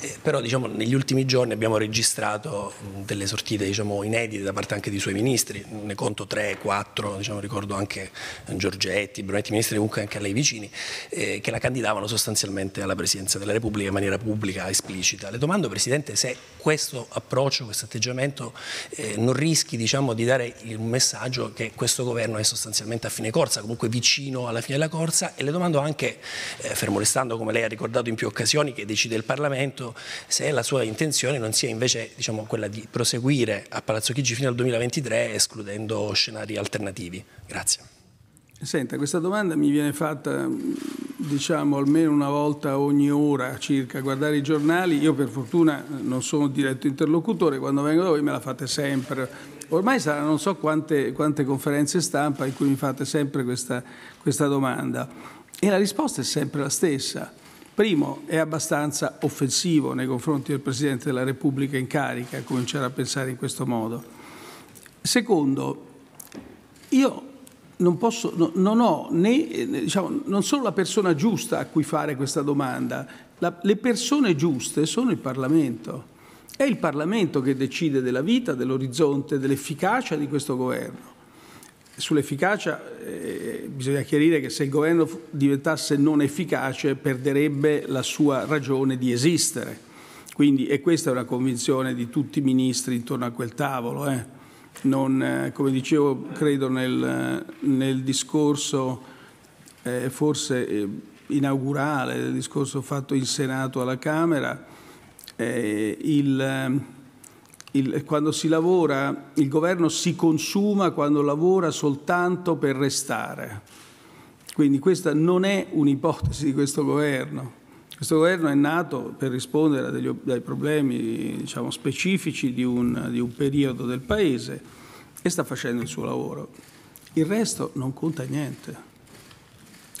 Eh, però diciamo, negli ultimi giorni abbiamo registrato delle sortite diciamo, inedite da parte anche dei suoi ministri, ne conto tre, quattro, diciamo, ricordo anche Giorgetti, Brunetti, ministri comunque anche a lei vicini, eh, che la candidavano sostanzialmente alla Presidenza della Repubblica in maniera pubblica, esplicita. Le domando Presidente se questo approccio, questo atteggiamento eh, non rischi diciamo, di dare un messaggio che questo governo è sostanzialmente a fine corsa, comunque vicino alla fine della corsa e le domando anche, eh, fermo restando come lei ha ricordato in più occasioni che decide il Parlamento, se la sua intenzione non sia invece diciamo, quella di proseguire a Palazzo Chigi fino al 2023 escludendo scenari alternativi. Grazie. Senta, questa domanda mi viene fatta diciamo almeno una volta ogni ora circa guardare i giornali. Io per fortuna non sono diretto interlocutore, quando vengo da voi me la fate sempre. Ormai saranno non so quante, quante conferenze stampa in cui mi fate sempre questa, questa domanda e la risposta è sempre la stessa. Primo, è abbastanza offensivo nei confronti del Presidente della Repubblica in carica cominciare a pensare in questo modo. Secondo, io non, posso, no, non ho né, diciamo, non sono la persona giusta a cui fare questa domanda. La, le persone giuste sono il Parlamento. È il Parlamento che decide della vita, dell'orizzonte, dell'efficacia di questo governo. Sull'efficacia eh, bisogna chiarire che se il governo diventasse non efficace perderebbe la sua ragione di esistere. Quindi, e questa è una convinzione di tutti i ministri intorno a quel tavolo. Eh non, eh, come dicevo, credo nel, nel discorso eh, forse eh, inaugurale, nel discorso fatto in Senato alla Camera, eh, il, eh, il, quando si lavora, il governo si consuma quando lavora soltanto per restare. Quindi questa non è un'ipotesi di questo governo. Questo governo è nato per rispondere degli, ai problemi diciamo, specifici di un, di un periodo del Paese e sta facendo il suo lavoro. Il resto non conta niente.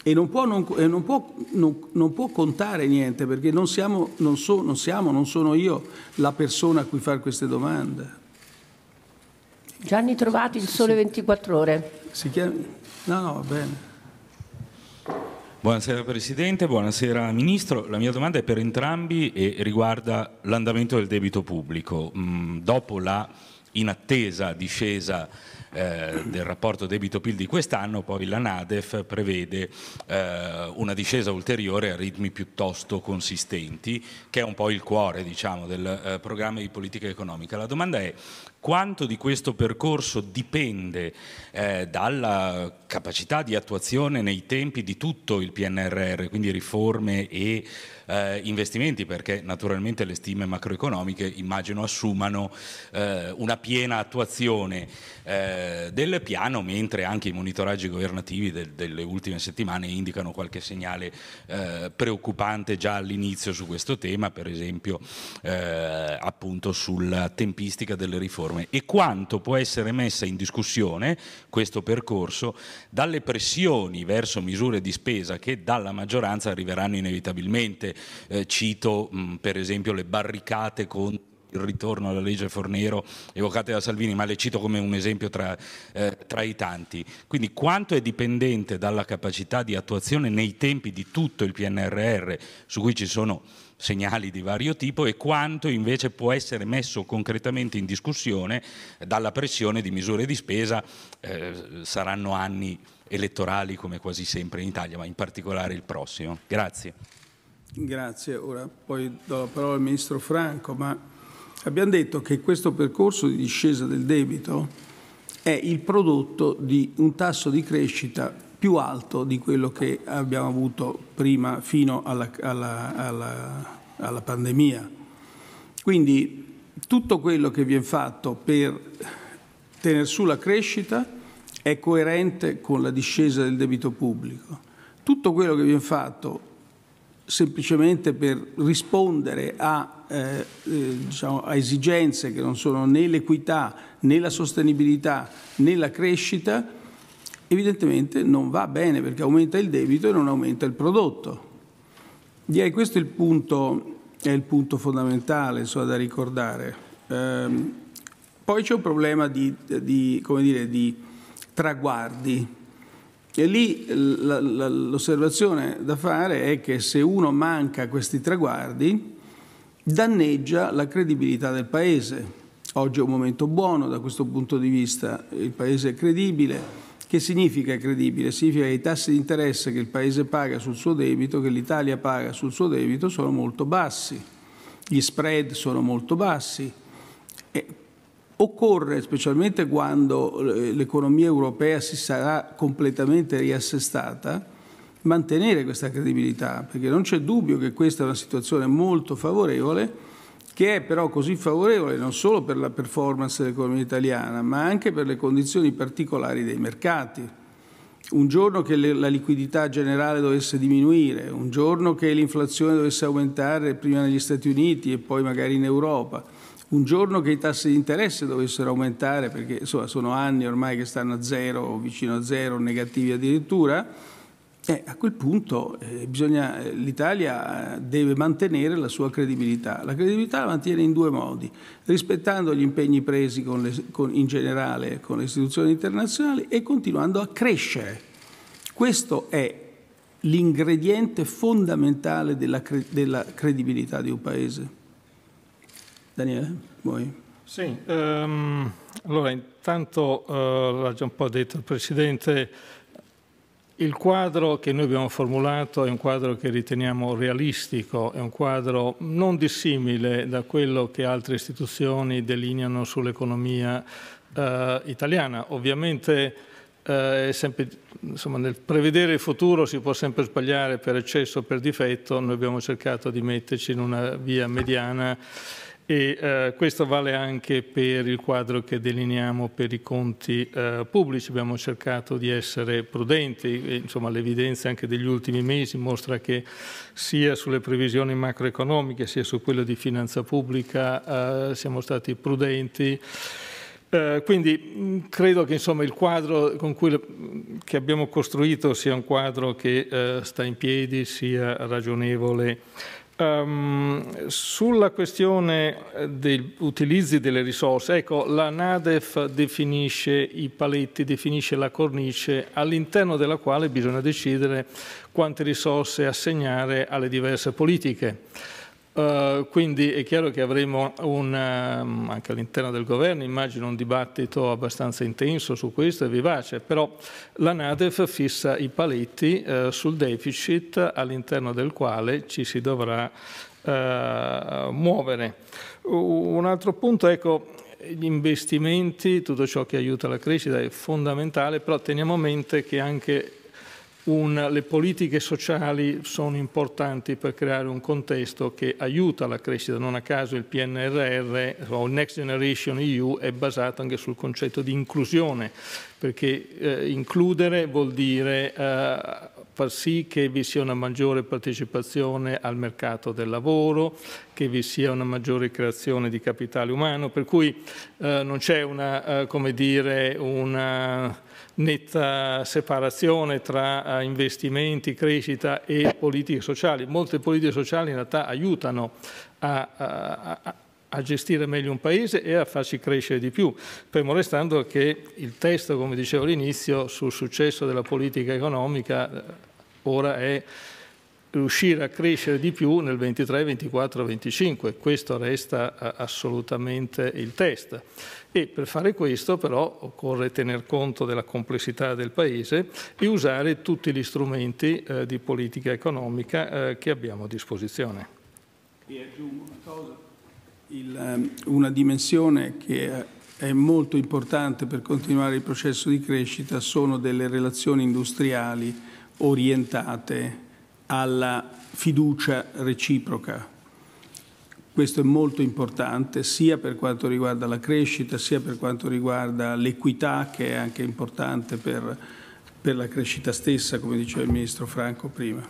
E non può, non, e non può, non, non può contare niente perché non siamo, so, non siamo, non sono io la persona a cui fare queste domande. Gianni Trovati, il Sole 24 Ore. Si chiama... No, no, va bene. Buonasera Presidente, buonasera Ministro. La mia domanda è per entrambi e riguarda l'andamento del debito pubblico. Mm, dopo la inattesa discesa eh, del rapporto debito-PIL di quest'anno, poi la Nadef prevede eh, una discesa ulteriore a ritmi piuttosto consistenti, che è un po' il cuore diciamo, del eh, programma di politica economica. La domanda è quanto di questo percorso dipende eh, dalla capacità di attuazione nei tempi di tutto il PNRR, quindi riforme e eh, investimenti, perché naturalmente le stime macroeconomiche immagino assumano eh, una piena attuazione eh, del piano, mentre anche i monitoraggi governativi del, delle ultime settimane indicano qualche segnale eh, preoccupante già all'inizio su questo tema, per esempio eh, appunto sulla tempistica delle riforme riforme e quanto può essere messa in discussione questo percorso dalle pressioni verso misure di spesa che dalla maggioranza arriveranno inevitabilmente. Eh, cito mh, per esempio le barricate contro il ritorno alla legge Fornero evocate da Salvini, ma le cito come un esempio tra, eh, tra i tanti. Quindi quanto è dipendente dalla capacità di attuazione nei tempi di tutto il PNRR, su cui ci sono segnali di vario tipo e quanto invece può essere messo concretamente in discussione dalla pressione di misure di spesa, eh, saranno anni elettorali come quasi sempre in Italia, ma in particolare il prossimo. Grazie. Grazie, ora poi do la parola al Ministro Franco, ma abbiamo detto che questo percorso di discesa del debito è il prodotto di un tasso di crescita più alto di quello che abbiamo avuto prima fino alla, alla, alla, alla pandemia. Quindi tutto quello che viene fatto per tenere su la crescita è coerente con la discesa del debito pubblico. Tutto quello che viene fatto semplicemente per rispondere a, eh, eh, diciamo, a esigenze che non sono né l'equità né la sostenibilità né la crescita, evidentemente non va bene perché aumenta il debito e non aumenta il prodotto. Direi questo è il punto, è il punto fondamentale insomma, da ricordare. Ehm, poi c'è un problema di, di, dire, di traguardi. E lì l'osservazione da fare è che se uno manca questi traguardi, danneggia la credibilità del Paese. Oggi è un momento buono da questo punto di vista, il Paese è credibile, che significa credibile? Significa che i tassi di interesse che il Paese paga sul suo debito, che l'Italia paga sul suo debito, sono molto bassi, gli spread sono molto bassi. E occorre, specialmente quando eh, l'economia europea si sarà completamente riassestata, mantenere questa credibilità, perché non c'è dubbio che questa è una situazione molto favorevole che è però così favorevole non solo per la performance dell'economia italiana, ma anche per le condizioni particolari dei mercati. Un giorno che la liquidità generale dovesse diminuire, un giorno che l'inflazione dovesse aumentare prima negli Stati Uniti e poi magari in Europa, un giorno che i tassi di interesse dovessero aumentare, perché insomma, sono anni ormai che stanno a zero o vicino a zero, negativi addirittura, eh, a quel punto eh, eh, l'Italia deve mantenere la sua credibilità. La credibilità la mantiene in due modi, rispettando gli impegni presi con le, con, in generale con le istituzioni internazionali e continuando a crescere. Questo è l'ingrediente fondamentale della, della credibilità di un Paese. Daniele, vuoi? Sì, um, allora intanto uh, l'ha già un po' detto il Presidente, il quadro che noi abbiamo formulato è un quadro che riteniamo realistico, è un quadro non dissimile da quello che altre istituzioni delineano sull'economia eh, italiana. Ovviamente eh, sempre, insomma, nel prevedere il futuro si può sempre sbagliare per eccesso o per difetto, noi abbiamo cercato di metterci in una via mediana e eh, questo vale anche per il quadro che delineiamo per i conti eh, pubblici. Abbiamo cercato di essere prudenti, e, insomma l'evidenza anche degli ultimi mesi mostra che sia sulle previsioni macroeconomiche sia su quello di finanza pubblica eh, siamo stati prudenti. Eh, quindi credo che insomma, il quadro cui, che abbiamo costruito sia un quadro che eh, sta in piedi, sia ragionevole Um, sulla questione degli utilizzi delle risorse, ecco, la NADEF definisce i paletti, definisce la cornice all'interno della quale bisogna decidere quante risorse assegnare alle diverse politiche. Uh, quindi è chiaro che avremo un, um, anche all'interno del governo, immagino, un dibattito abbastanza intenso su questo e vivace, però la Nadef fissa i paletti uh, sul deficit all'interno del quale ci si dovrà uh, muovere. Un altro punto, ecco, gli investimenti, tutto ciò che aiuta la crescita è fondamentale, però teniamo a mente che anche un, le politiche sociali sono importanti per creare un contesto che aiuta la crescita. Non a caso il PNRR o il Next Generation EU è basato anche sul concetto di inclusione, perché eh, includere vuol dire eh, far sì che vi sia una maggiore partecipazione al mercato del lavoro, che vi sia una maggiore creazione di capitale umano, per cui eh, non c'è una, eh, come dire, una netta separazione tra eh, investimenti, crescita e politiche sociali. Molte politiche sociali in realtà aiutano a, a, a gestire meglio un paese e a farci crescere di più, fermo restando che il testo, come dicevo all'inizio, sul successo della politica economica eh, ora è riuscire a crescere di più nel 23, 24, 25. Questo resta eh, assolutamente il test. E per fare questo però occorre tener conto della complessità del Paese e usare tutti gli strumenti eh, di politica economica eh, che abbiamo a disposizione. E aggiungo una cosa, il, ehm, una dimensione che è molto importante per continuare il processo di crescita sono delle relazioni industriali orientate alla fiducia reciproca. Questo è molto importante sia per quanto riguarda la crescita, sia per quanto riguarda l'equità, che è anche importante per, per la crescita stessa, come diceva il Ministro Franco prima.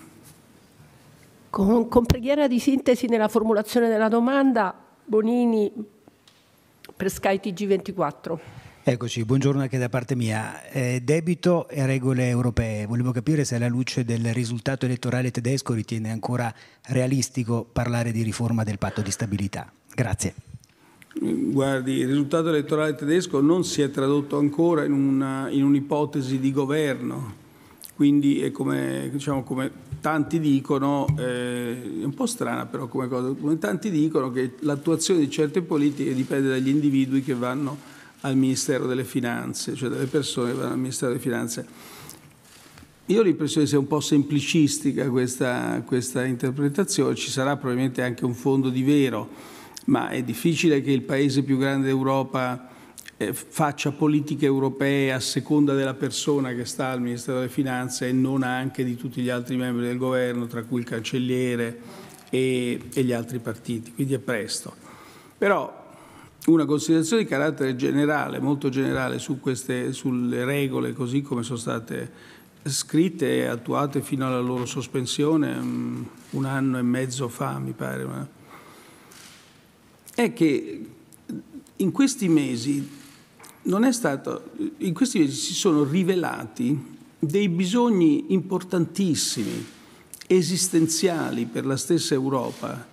Con, con preghiera di sintesi nella formulazione della domanda, Bonini per Sky TG24. Eccoci, buongiorno anche da parte mia. Eh, debito e regole europee. Volevo capire se alla luce del risultato elettorale tedesco ritiene ancora realistico parlare di riforma del patto di stabilità. Grazie. Guardi, il risultato elettorale tedesco non si è tradotto ancora in, una, in un'ipotesi di governo, quindi come, diciamo, come tanti dicono, eh, è un po' strana però come cosa, come tanti dicono che l'attuazione di certe politiche dipende dagli individui che vanno al Ministero delle Finanze, cioè delle persone che vanno al Ministero delle Finanze. Io ho l'impressione che sia un po' semplicistica questa, questa interpretazione, ci sarà probabilmente anche un fondo di vero, ma è difficile che il paese più grande d'Europa eh, faccia politiche europee a seconda della persona che sta al Ministero delle Finanze e non anche di tutti gli altri membri del governo, tra cui il cancelliere e, e gli altri partiti, quindi è presto. Però una considerazione di carattere generale, molto generale, su queste, sulle regole così come sono state scritte e attuate fino alla loro sospensione um, un anno e mezzo fa, mi pare, è che in questi mesi non è stato, in questi mesi si sono rivelati dei bisogni importantissimi, esistenziali per la stessa Europa,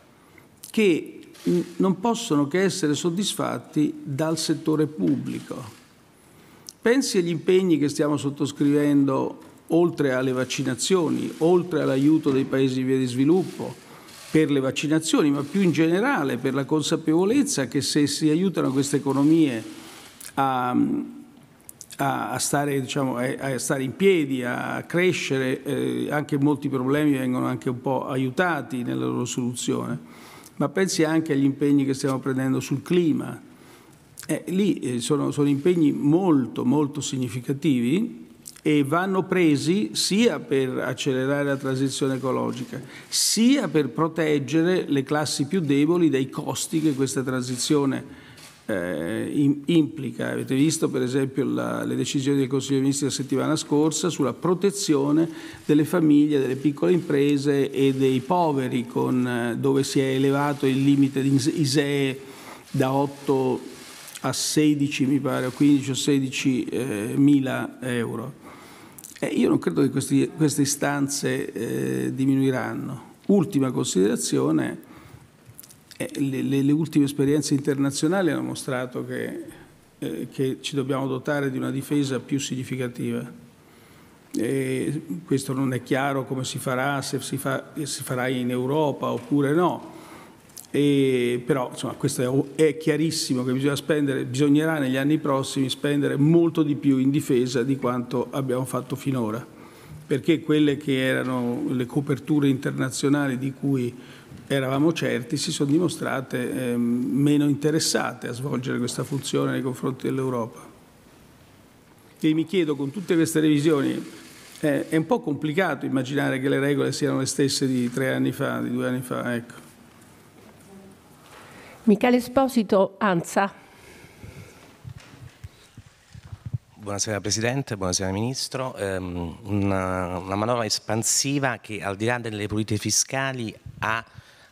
che non possono che essere soddisfatti dal settore pubblico. Pensi agli impegni che stiamo sottoscrivendo oltre alle vaccinazioni, oltre all'aiuto dei paesi in via di sviluppo per le vaccinazioni, ma più in generale per la consapevolezza che se si aiutano queste economie a, a, stare, diciamo, a stare, in piedi, a crescere, eh, anche molti problemi vengono anche un po' aiutati nella loro soluzione ma pensi anche agli impegni che stiamo prendendo sul clima. Eh, lì eh, sono, sono impegni molto, molto significativi e vanno presi sia per accelerare la transizione ecologica, sia per proteggere le classi più deboli dai costi che questa transizione eh, implica. Avete visto per esempio la, le decisioni del Consiglio dei Ministri la settimana scorsa sulla protezione delle famiglie, delle piccole imprese e dei poveri, con, eh, dove si è elevato il limite di ISEE da 8 a 16, mi pare, o 15 o 16 eh, mila euro. Io non credo che questi, queste istanze eh, diminuiranno. Ultima considerazione eh, le, le, le, ultime esperienze internazionali hanno mostrato che, eh, che, ci dobbiamo dotare di una difesa più significativa. E questo non è chiaro come si farà, se si, fa, si farà in Europa oppure no. E, però insomma, questo è, è, chiarissimo che bisogna spendere, bisognerà negli anni prossimi spendere molto di più in difesa di quanto abbiamo fatto finora, perché quelle che erano le coperture internazionali di cui eravamo certi, si sono dimostrate eh, meno interessate a svolgere questa funzione nei confronti dell'Europa. E mi chiedo, con tutte queste revisioni, eh, è un po' complicato immaginare che le regole siano le stesse di tre anni fa, di due anni fa. Ecco. Michele Esposito, ANSA. Buonasera Presidente, buonasera Ministro. Um, una, una manovra espansiva che al di là delle politiche fiscali ha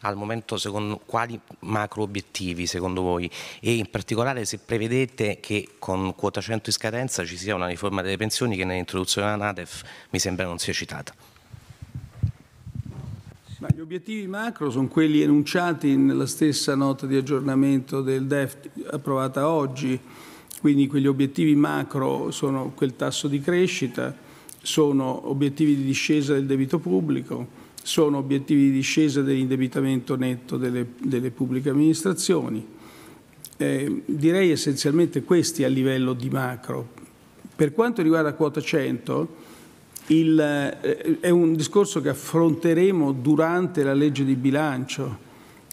al momento secondo quali macro obiettivi secondo voi e in particolare se prevedete che con quota 100 in scadenza ci sia una riforma delle pensioni che nell'introduzione della NADEF mi sembra non sia citata. Ma gli obiettivi macro sono quelli enunciati nella stessa nota di aggiornamento del DEF approvata oggi, quindi quegli obiettivi macro sono quel tasso di crescita, sono obiettivi di discesa del debito pubblico, sono obiettivi di discesa dell'indebitamento netto delle, delle pubbliche amministrazioni. Eh, direi essenzialmente questi a livello di macro. Per quanto riguarda quota 100, il, eh, è un discorso che affronteremo durante la legge di bilancio,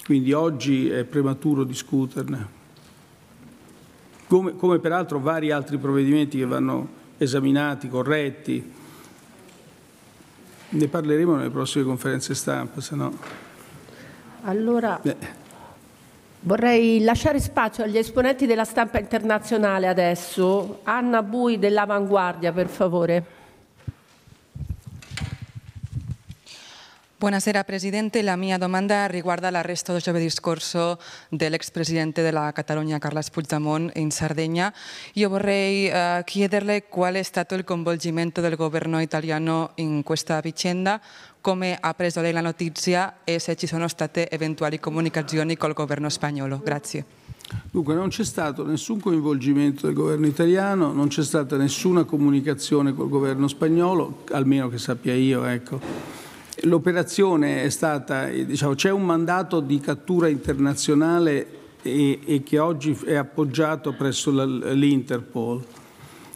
quindi oggi è prematuro discuterne, come, come peraltro vari altri provvedimenti che vanno esaminati, corretti. Ne parleremo nelle prossime conferenze stampa, se no... Allora, vorrei lasciare spazio agli esponenti della stampa internazionale adesso. Anna Bui dell'Avanguardia, per favore. Buonasera Presidente, la mia domanda riguarda l'arresto giovedì scorso dell'ex-presidente della Catalogna Carles Puigdemont in Sardegna. Io vorrei uh, chiederle qual è stato il coinvolgimento del governo italiano in questa vicenda, come ha preso lei la notizia e se ci sono state eventuali comunicazioni col governo spagnolo. Grazie. Dunque non c'è stato nessun coinvolgimento del governo italiano, non c'è stata nessuna comunicazione col governo spagnolo, almeno che sappia io. Ecco. L'operazione è stata, diciamo, c'è un mandato di cattura internazionale e, e che oggi è appoggiato presso l'Interpol.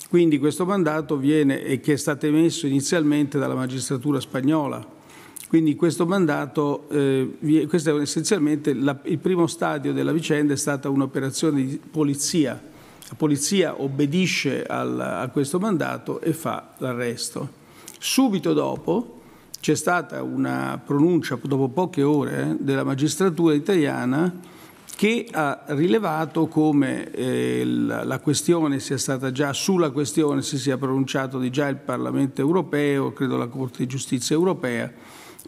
Quindi questo mandato viene e che è stato emesso inizialmente dalla magistratura spagnola. Quindi questo mandato, eh, questo è essenzialmente la, il primo stadio della vicenda è stata un'operazione di polizia. La polizia obbedisce al, a questo mandato e fa l'arresto. Subito dopo, c'è stata una pronuncia dopo poche ore eh, della magistratura italiana che ha rilevato come eh, la, questione sia stata già, sulla questione si sia pronunciato di già il Parlamento europeo, credo la Corte di Giustizia europea,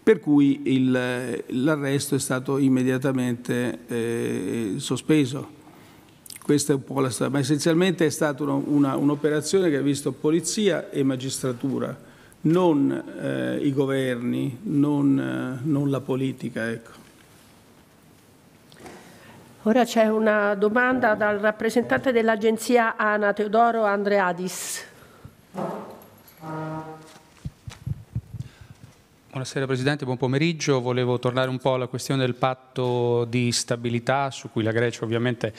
per cui il, l'arresto è stato immediatamente eh, sospeso. Questa è un po' la storia, ma essenzialmente è stata una, una, un'operazione che ha visto polizia e magistratura non eh, i governi, non, eh, non la politica. Ecco. Ora c'è una domanda dal rappresentante dell'agenzia ANA, Teodoro Andreadis. Buonasera Presidente, buon pomeriggio. Volevo tornare un po' alla questione del patto di stabilità su cui la Grecia ovviamente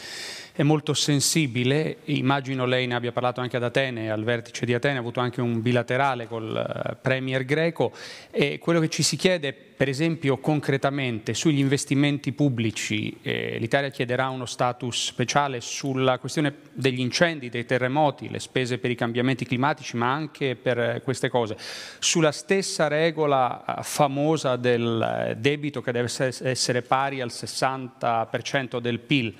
è molto sensibile, immagino lei ne abbia parlato anche ad Atene, al vertice di Atene, ha avuto anche un bilaterale col eh, Premier greco e quello che ci si chiede per esempio concretamente sugli investimenti pubblici, eh, l'Italia chiederà uno status speciale sulla questione degli incendi, dei terremoti, le spese per i cambiamenti climatici, ma anche per eh, queste cose, sulla stessa regola eh, famosa del debito che deve essere pari al 60% del PIL.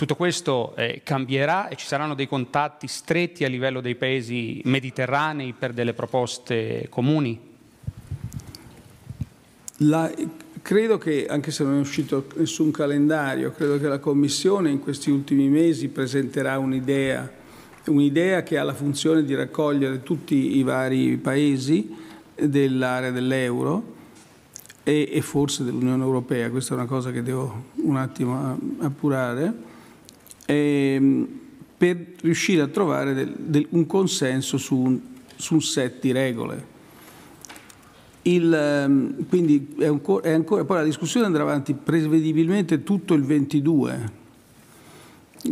Tutto questo eh, cambierà e ci saranno dei contatti stretti a livello dei paesi mediterranei per delle proposte comuni? La, credo che, anche se non è uscito nessun calendario, credo che la Commissione in questi ultimi mesi presenterà un'idea, un'idea che ha la funzione di raccogliere tutti i vari paesi dell'area dell'euro e, e forse dell'Unione Europea, questa è una cosa che devo un attimo appurare ehm, per riuscire a trovare del, del, un consenso su un, su un, set di regole. Il, ehm, quindi è, un, è ancora, poi la discussione andrà avanti prevedibilmente tutto il 22,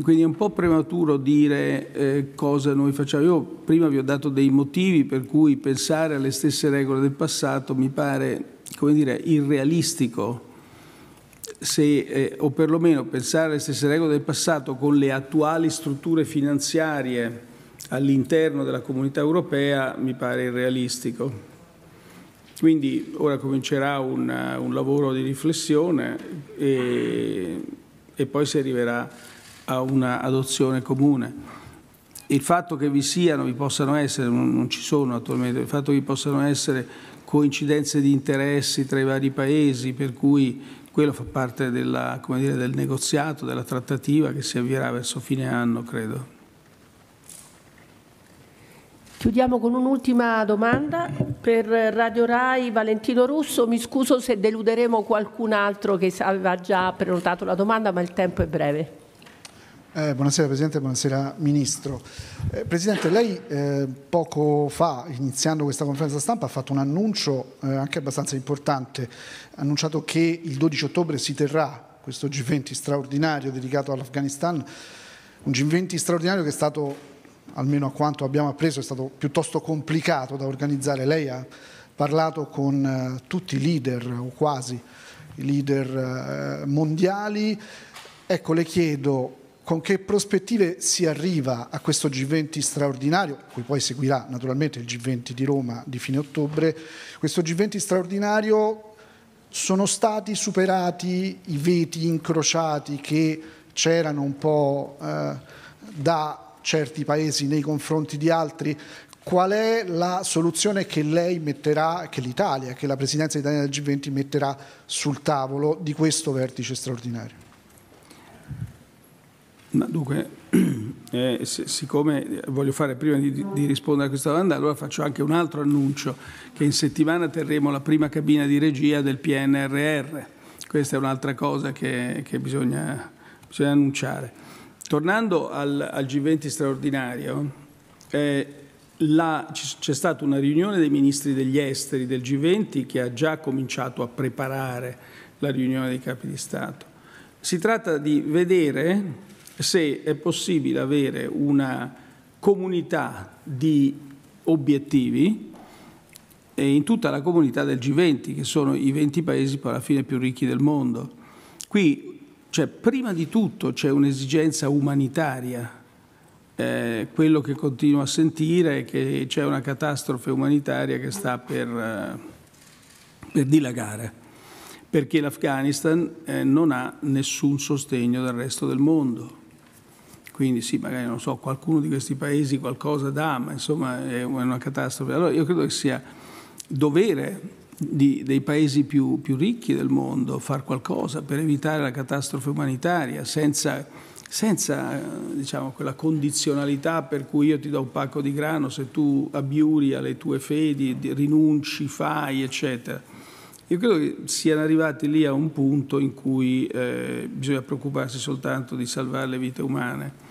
quindi è un po' prematuro dire eh, cosa noi facciamo. Io prima vi ho dato dei motivi per cui pensare alle stesse regole del passato mi pare, come dire, irrealistico se, eh, o perlomeno pensare alle stesse regole del passato con le attuali strutture finanziarie all'interno della comunità europea mi pare irrealistico. Quindi ora comincerà un, un lavoro di riflessione e, e poi si arriverà a un'adozione comune. Il fatto che vi siano, vi possano essere, non, non ci sono attualmente, il fatto che vi possano essere coincidenze di interessi tra i vari paesi, per cui quello fa parte della, dire, del negoziato, della trattativa che si avvierà verso fine anno, credo. Chiudiamo con un'ultima domanda per Radio Rai Valentino Russo. Mi scuso se deluderemo qualcun altro che aveva già prenotato la domanda, ma il tempo è breve. Eh, buonasera Presidente, buonasera Ministro. Eh, Presidente, lei eh, poco fa, iniziando questa conferenza stampa, ha fatto un annuncio eh, anche abbastanza importante. Ha annunciato che il 12 ottobre si terrà questo G20 straordinario dedicato all'Afghanistan, un G20 straordinario che è stato almeno a quanto abbiamo appreso, è stato piuttosto complicato da organizzare. Lei ha parlato con eh, tutti i leader, o quasi i leader eh, mondiali. Ecco, le chiedo con che prospettive si arriva a questo G20 straordinario, cui poi seguirà naturalmente il G20 di Roma di fine ottobre. Questo G20 straordinario sono stati superati i veti incrociati che c'erano un po' eh, da certi paesi nei confronti di altri, qual è la soluzione che lei metterà, che l'Italia, che la Presidenza italiana del G20 metterà sul tavolo di questo vertice straordinario? Dunque, <clears throat> eh, siccome voglio fare prima di, di, rispondere a questa domanda, allora faccio anche un altro annuncio, che in settimana terremo la prima cabina di regia del PNRR. Questa è un'altra cosa che, che bisogna, bisogna annunciare. Tornando al, al G20 straordinario, eh, la, c'è stata una riunione dei ministri degli esteri del G20 che ha già cominciato a preparare la riunione dei capi di Stato. Si tratta di vedere se è possibile avere una comunità di obiettivi in tutta la comunità del G20, che sono i 20 paesi poi alla fine più ricchi del mondo. Qui cioè, prima di tutto c'è un'esigenza umanitaria. Eh, quello che continuo a sentire è che c'è una catastrofe umanitaria che sta per, eh, per dilagare, perché l'Afghanistan eh, non ha nessun sostegno dal resto del mondo. Quindi sì, magari non so, qualcuno di questi paesi qualcosa dà, ma insomma è una catastrofe. Allora io credo che sia dovere di, dei paesi più, più, ricchi del mondo far qualcosa per evitare la catastrofe umanitaria senza, senza diciamo, quella condizionalità per cui io ti do un pacco di grano se tu abiuri alle tue fedi, rinunci, fai, eccetera. Io credo che siano arrivati lì a un punto in cui eh, bisogna preoccuparsi soltanto di salvare le vite umane.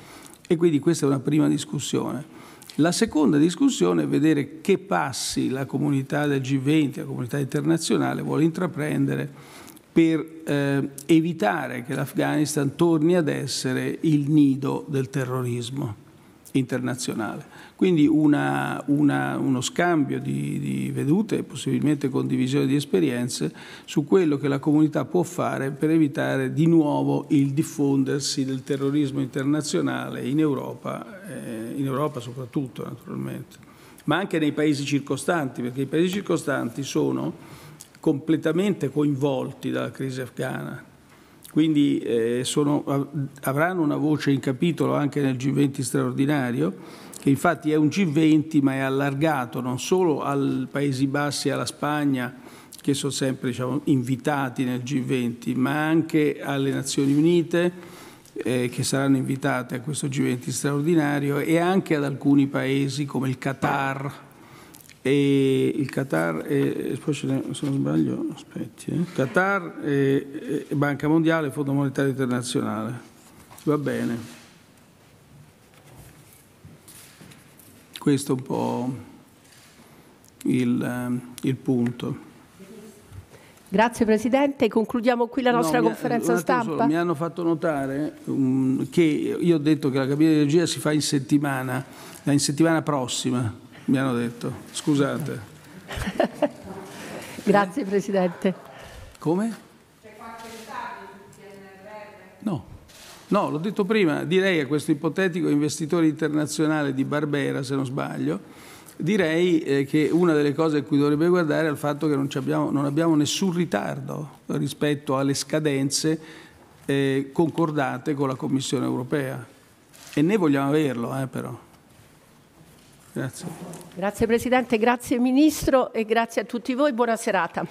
E quindi questa è una prima discussione. La seconda discussione è vedere che passi la comunità del G20, la comunità internazionale vuole intraprendere per eh, evitare che l'Afghanistan torni ad essere il nido del terrorismo internazionale. Quindi una, una, uno scambio di, di vedute e possibilmente condivisione di esperienze su quello che la comunità può fare per evitare di nuovo il diffondersi del terrorismo internazionale in Europa, eh, in Europa soprattutto naturalmente, ma anche nei paesi circostanti, perché i paesi circostanti sono completamente coinvolti dalla crisi afghana quindi eh, sono, avranno una voce in capitolo anche nel G20 straordinario, che infatti è un G20 ma è allargato non solo ai Paesi Bassi e alla Spagna, che sono sempre diciamo, invitati nel G20, ma anche alle Nazioni Unite, eh, che saranno invitate a questo G20 straordinario, e anche ad alcuni paesi come il Qatar, e il Qatar, e, poi se non sbaglio, aspetti, eh, Qatar, e, e Banca Mondiale, Fondo Monetario Internazionale. Va bene. Questo è un po' il, eh, il punto. Grazie Presidente, concludiamo qui la nostra no, conferenza mi, stampa. Solo, mi hanno fatto notare um, che io ho detto che la cabina di regia si fa in settimana, in settimana prossima mi hanno detto. Scusate. <laughs> Grazie Presidente. Come? No. No, l'ho detto prima, direi a questo ipotetico investitore internazionale di Barbera, se non sbaglio, direi eh, che una delle cose a cui dovrebbe guardare è il fatto che non abbiamo, non abbiamo nessun ritardo rispetto alle scadenze eh, concordate con la Commissione europea. E ne vogliamo averlo, eh, però. Grazie. Grazie Presidente, grazie Ministro e grazie a tutti voi. Buona serata.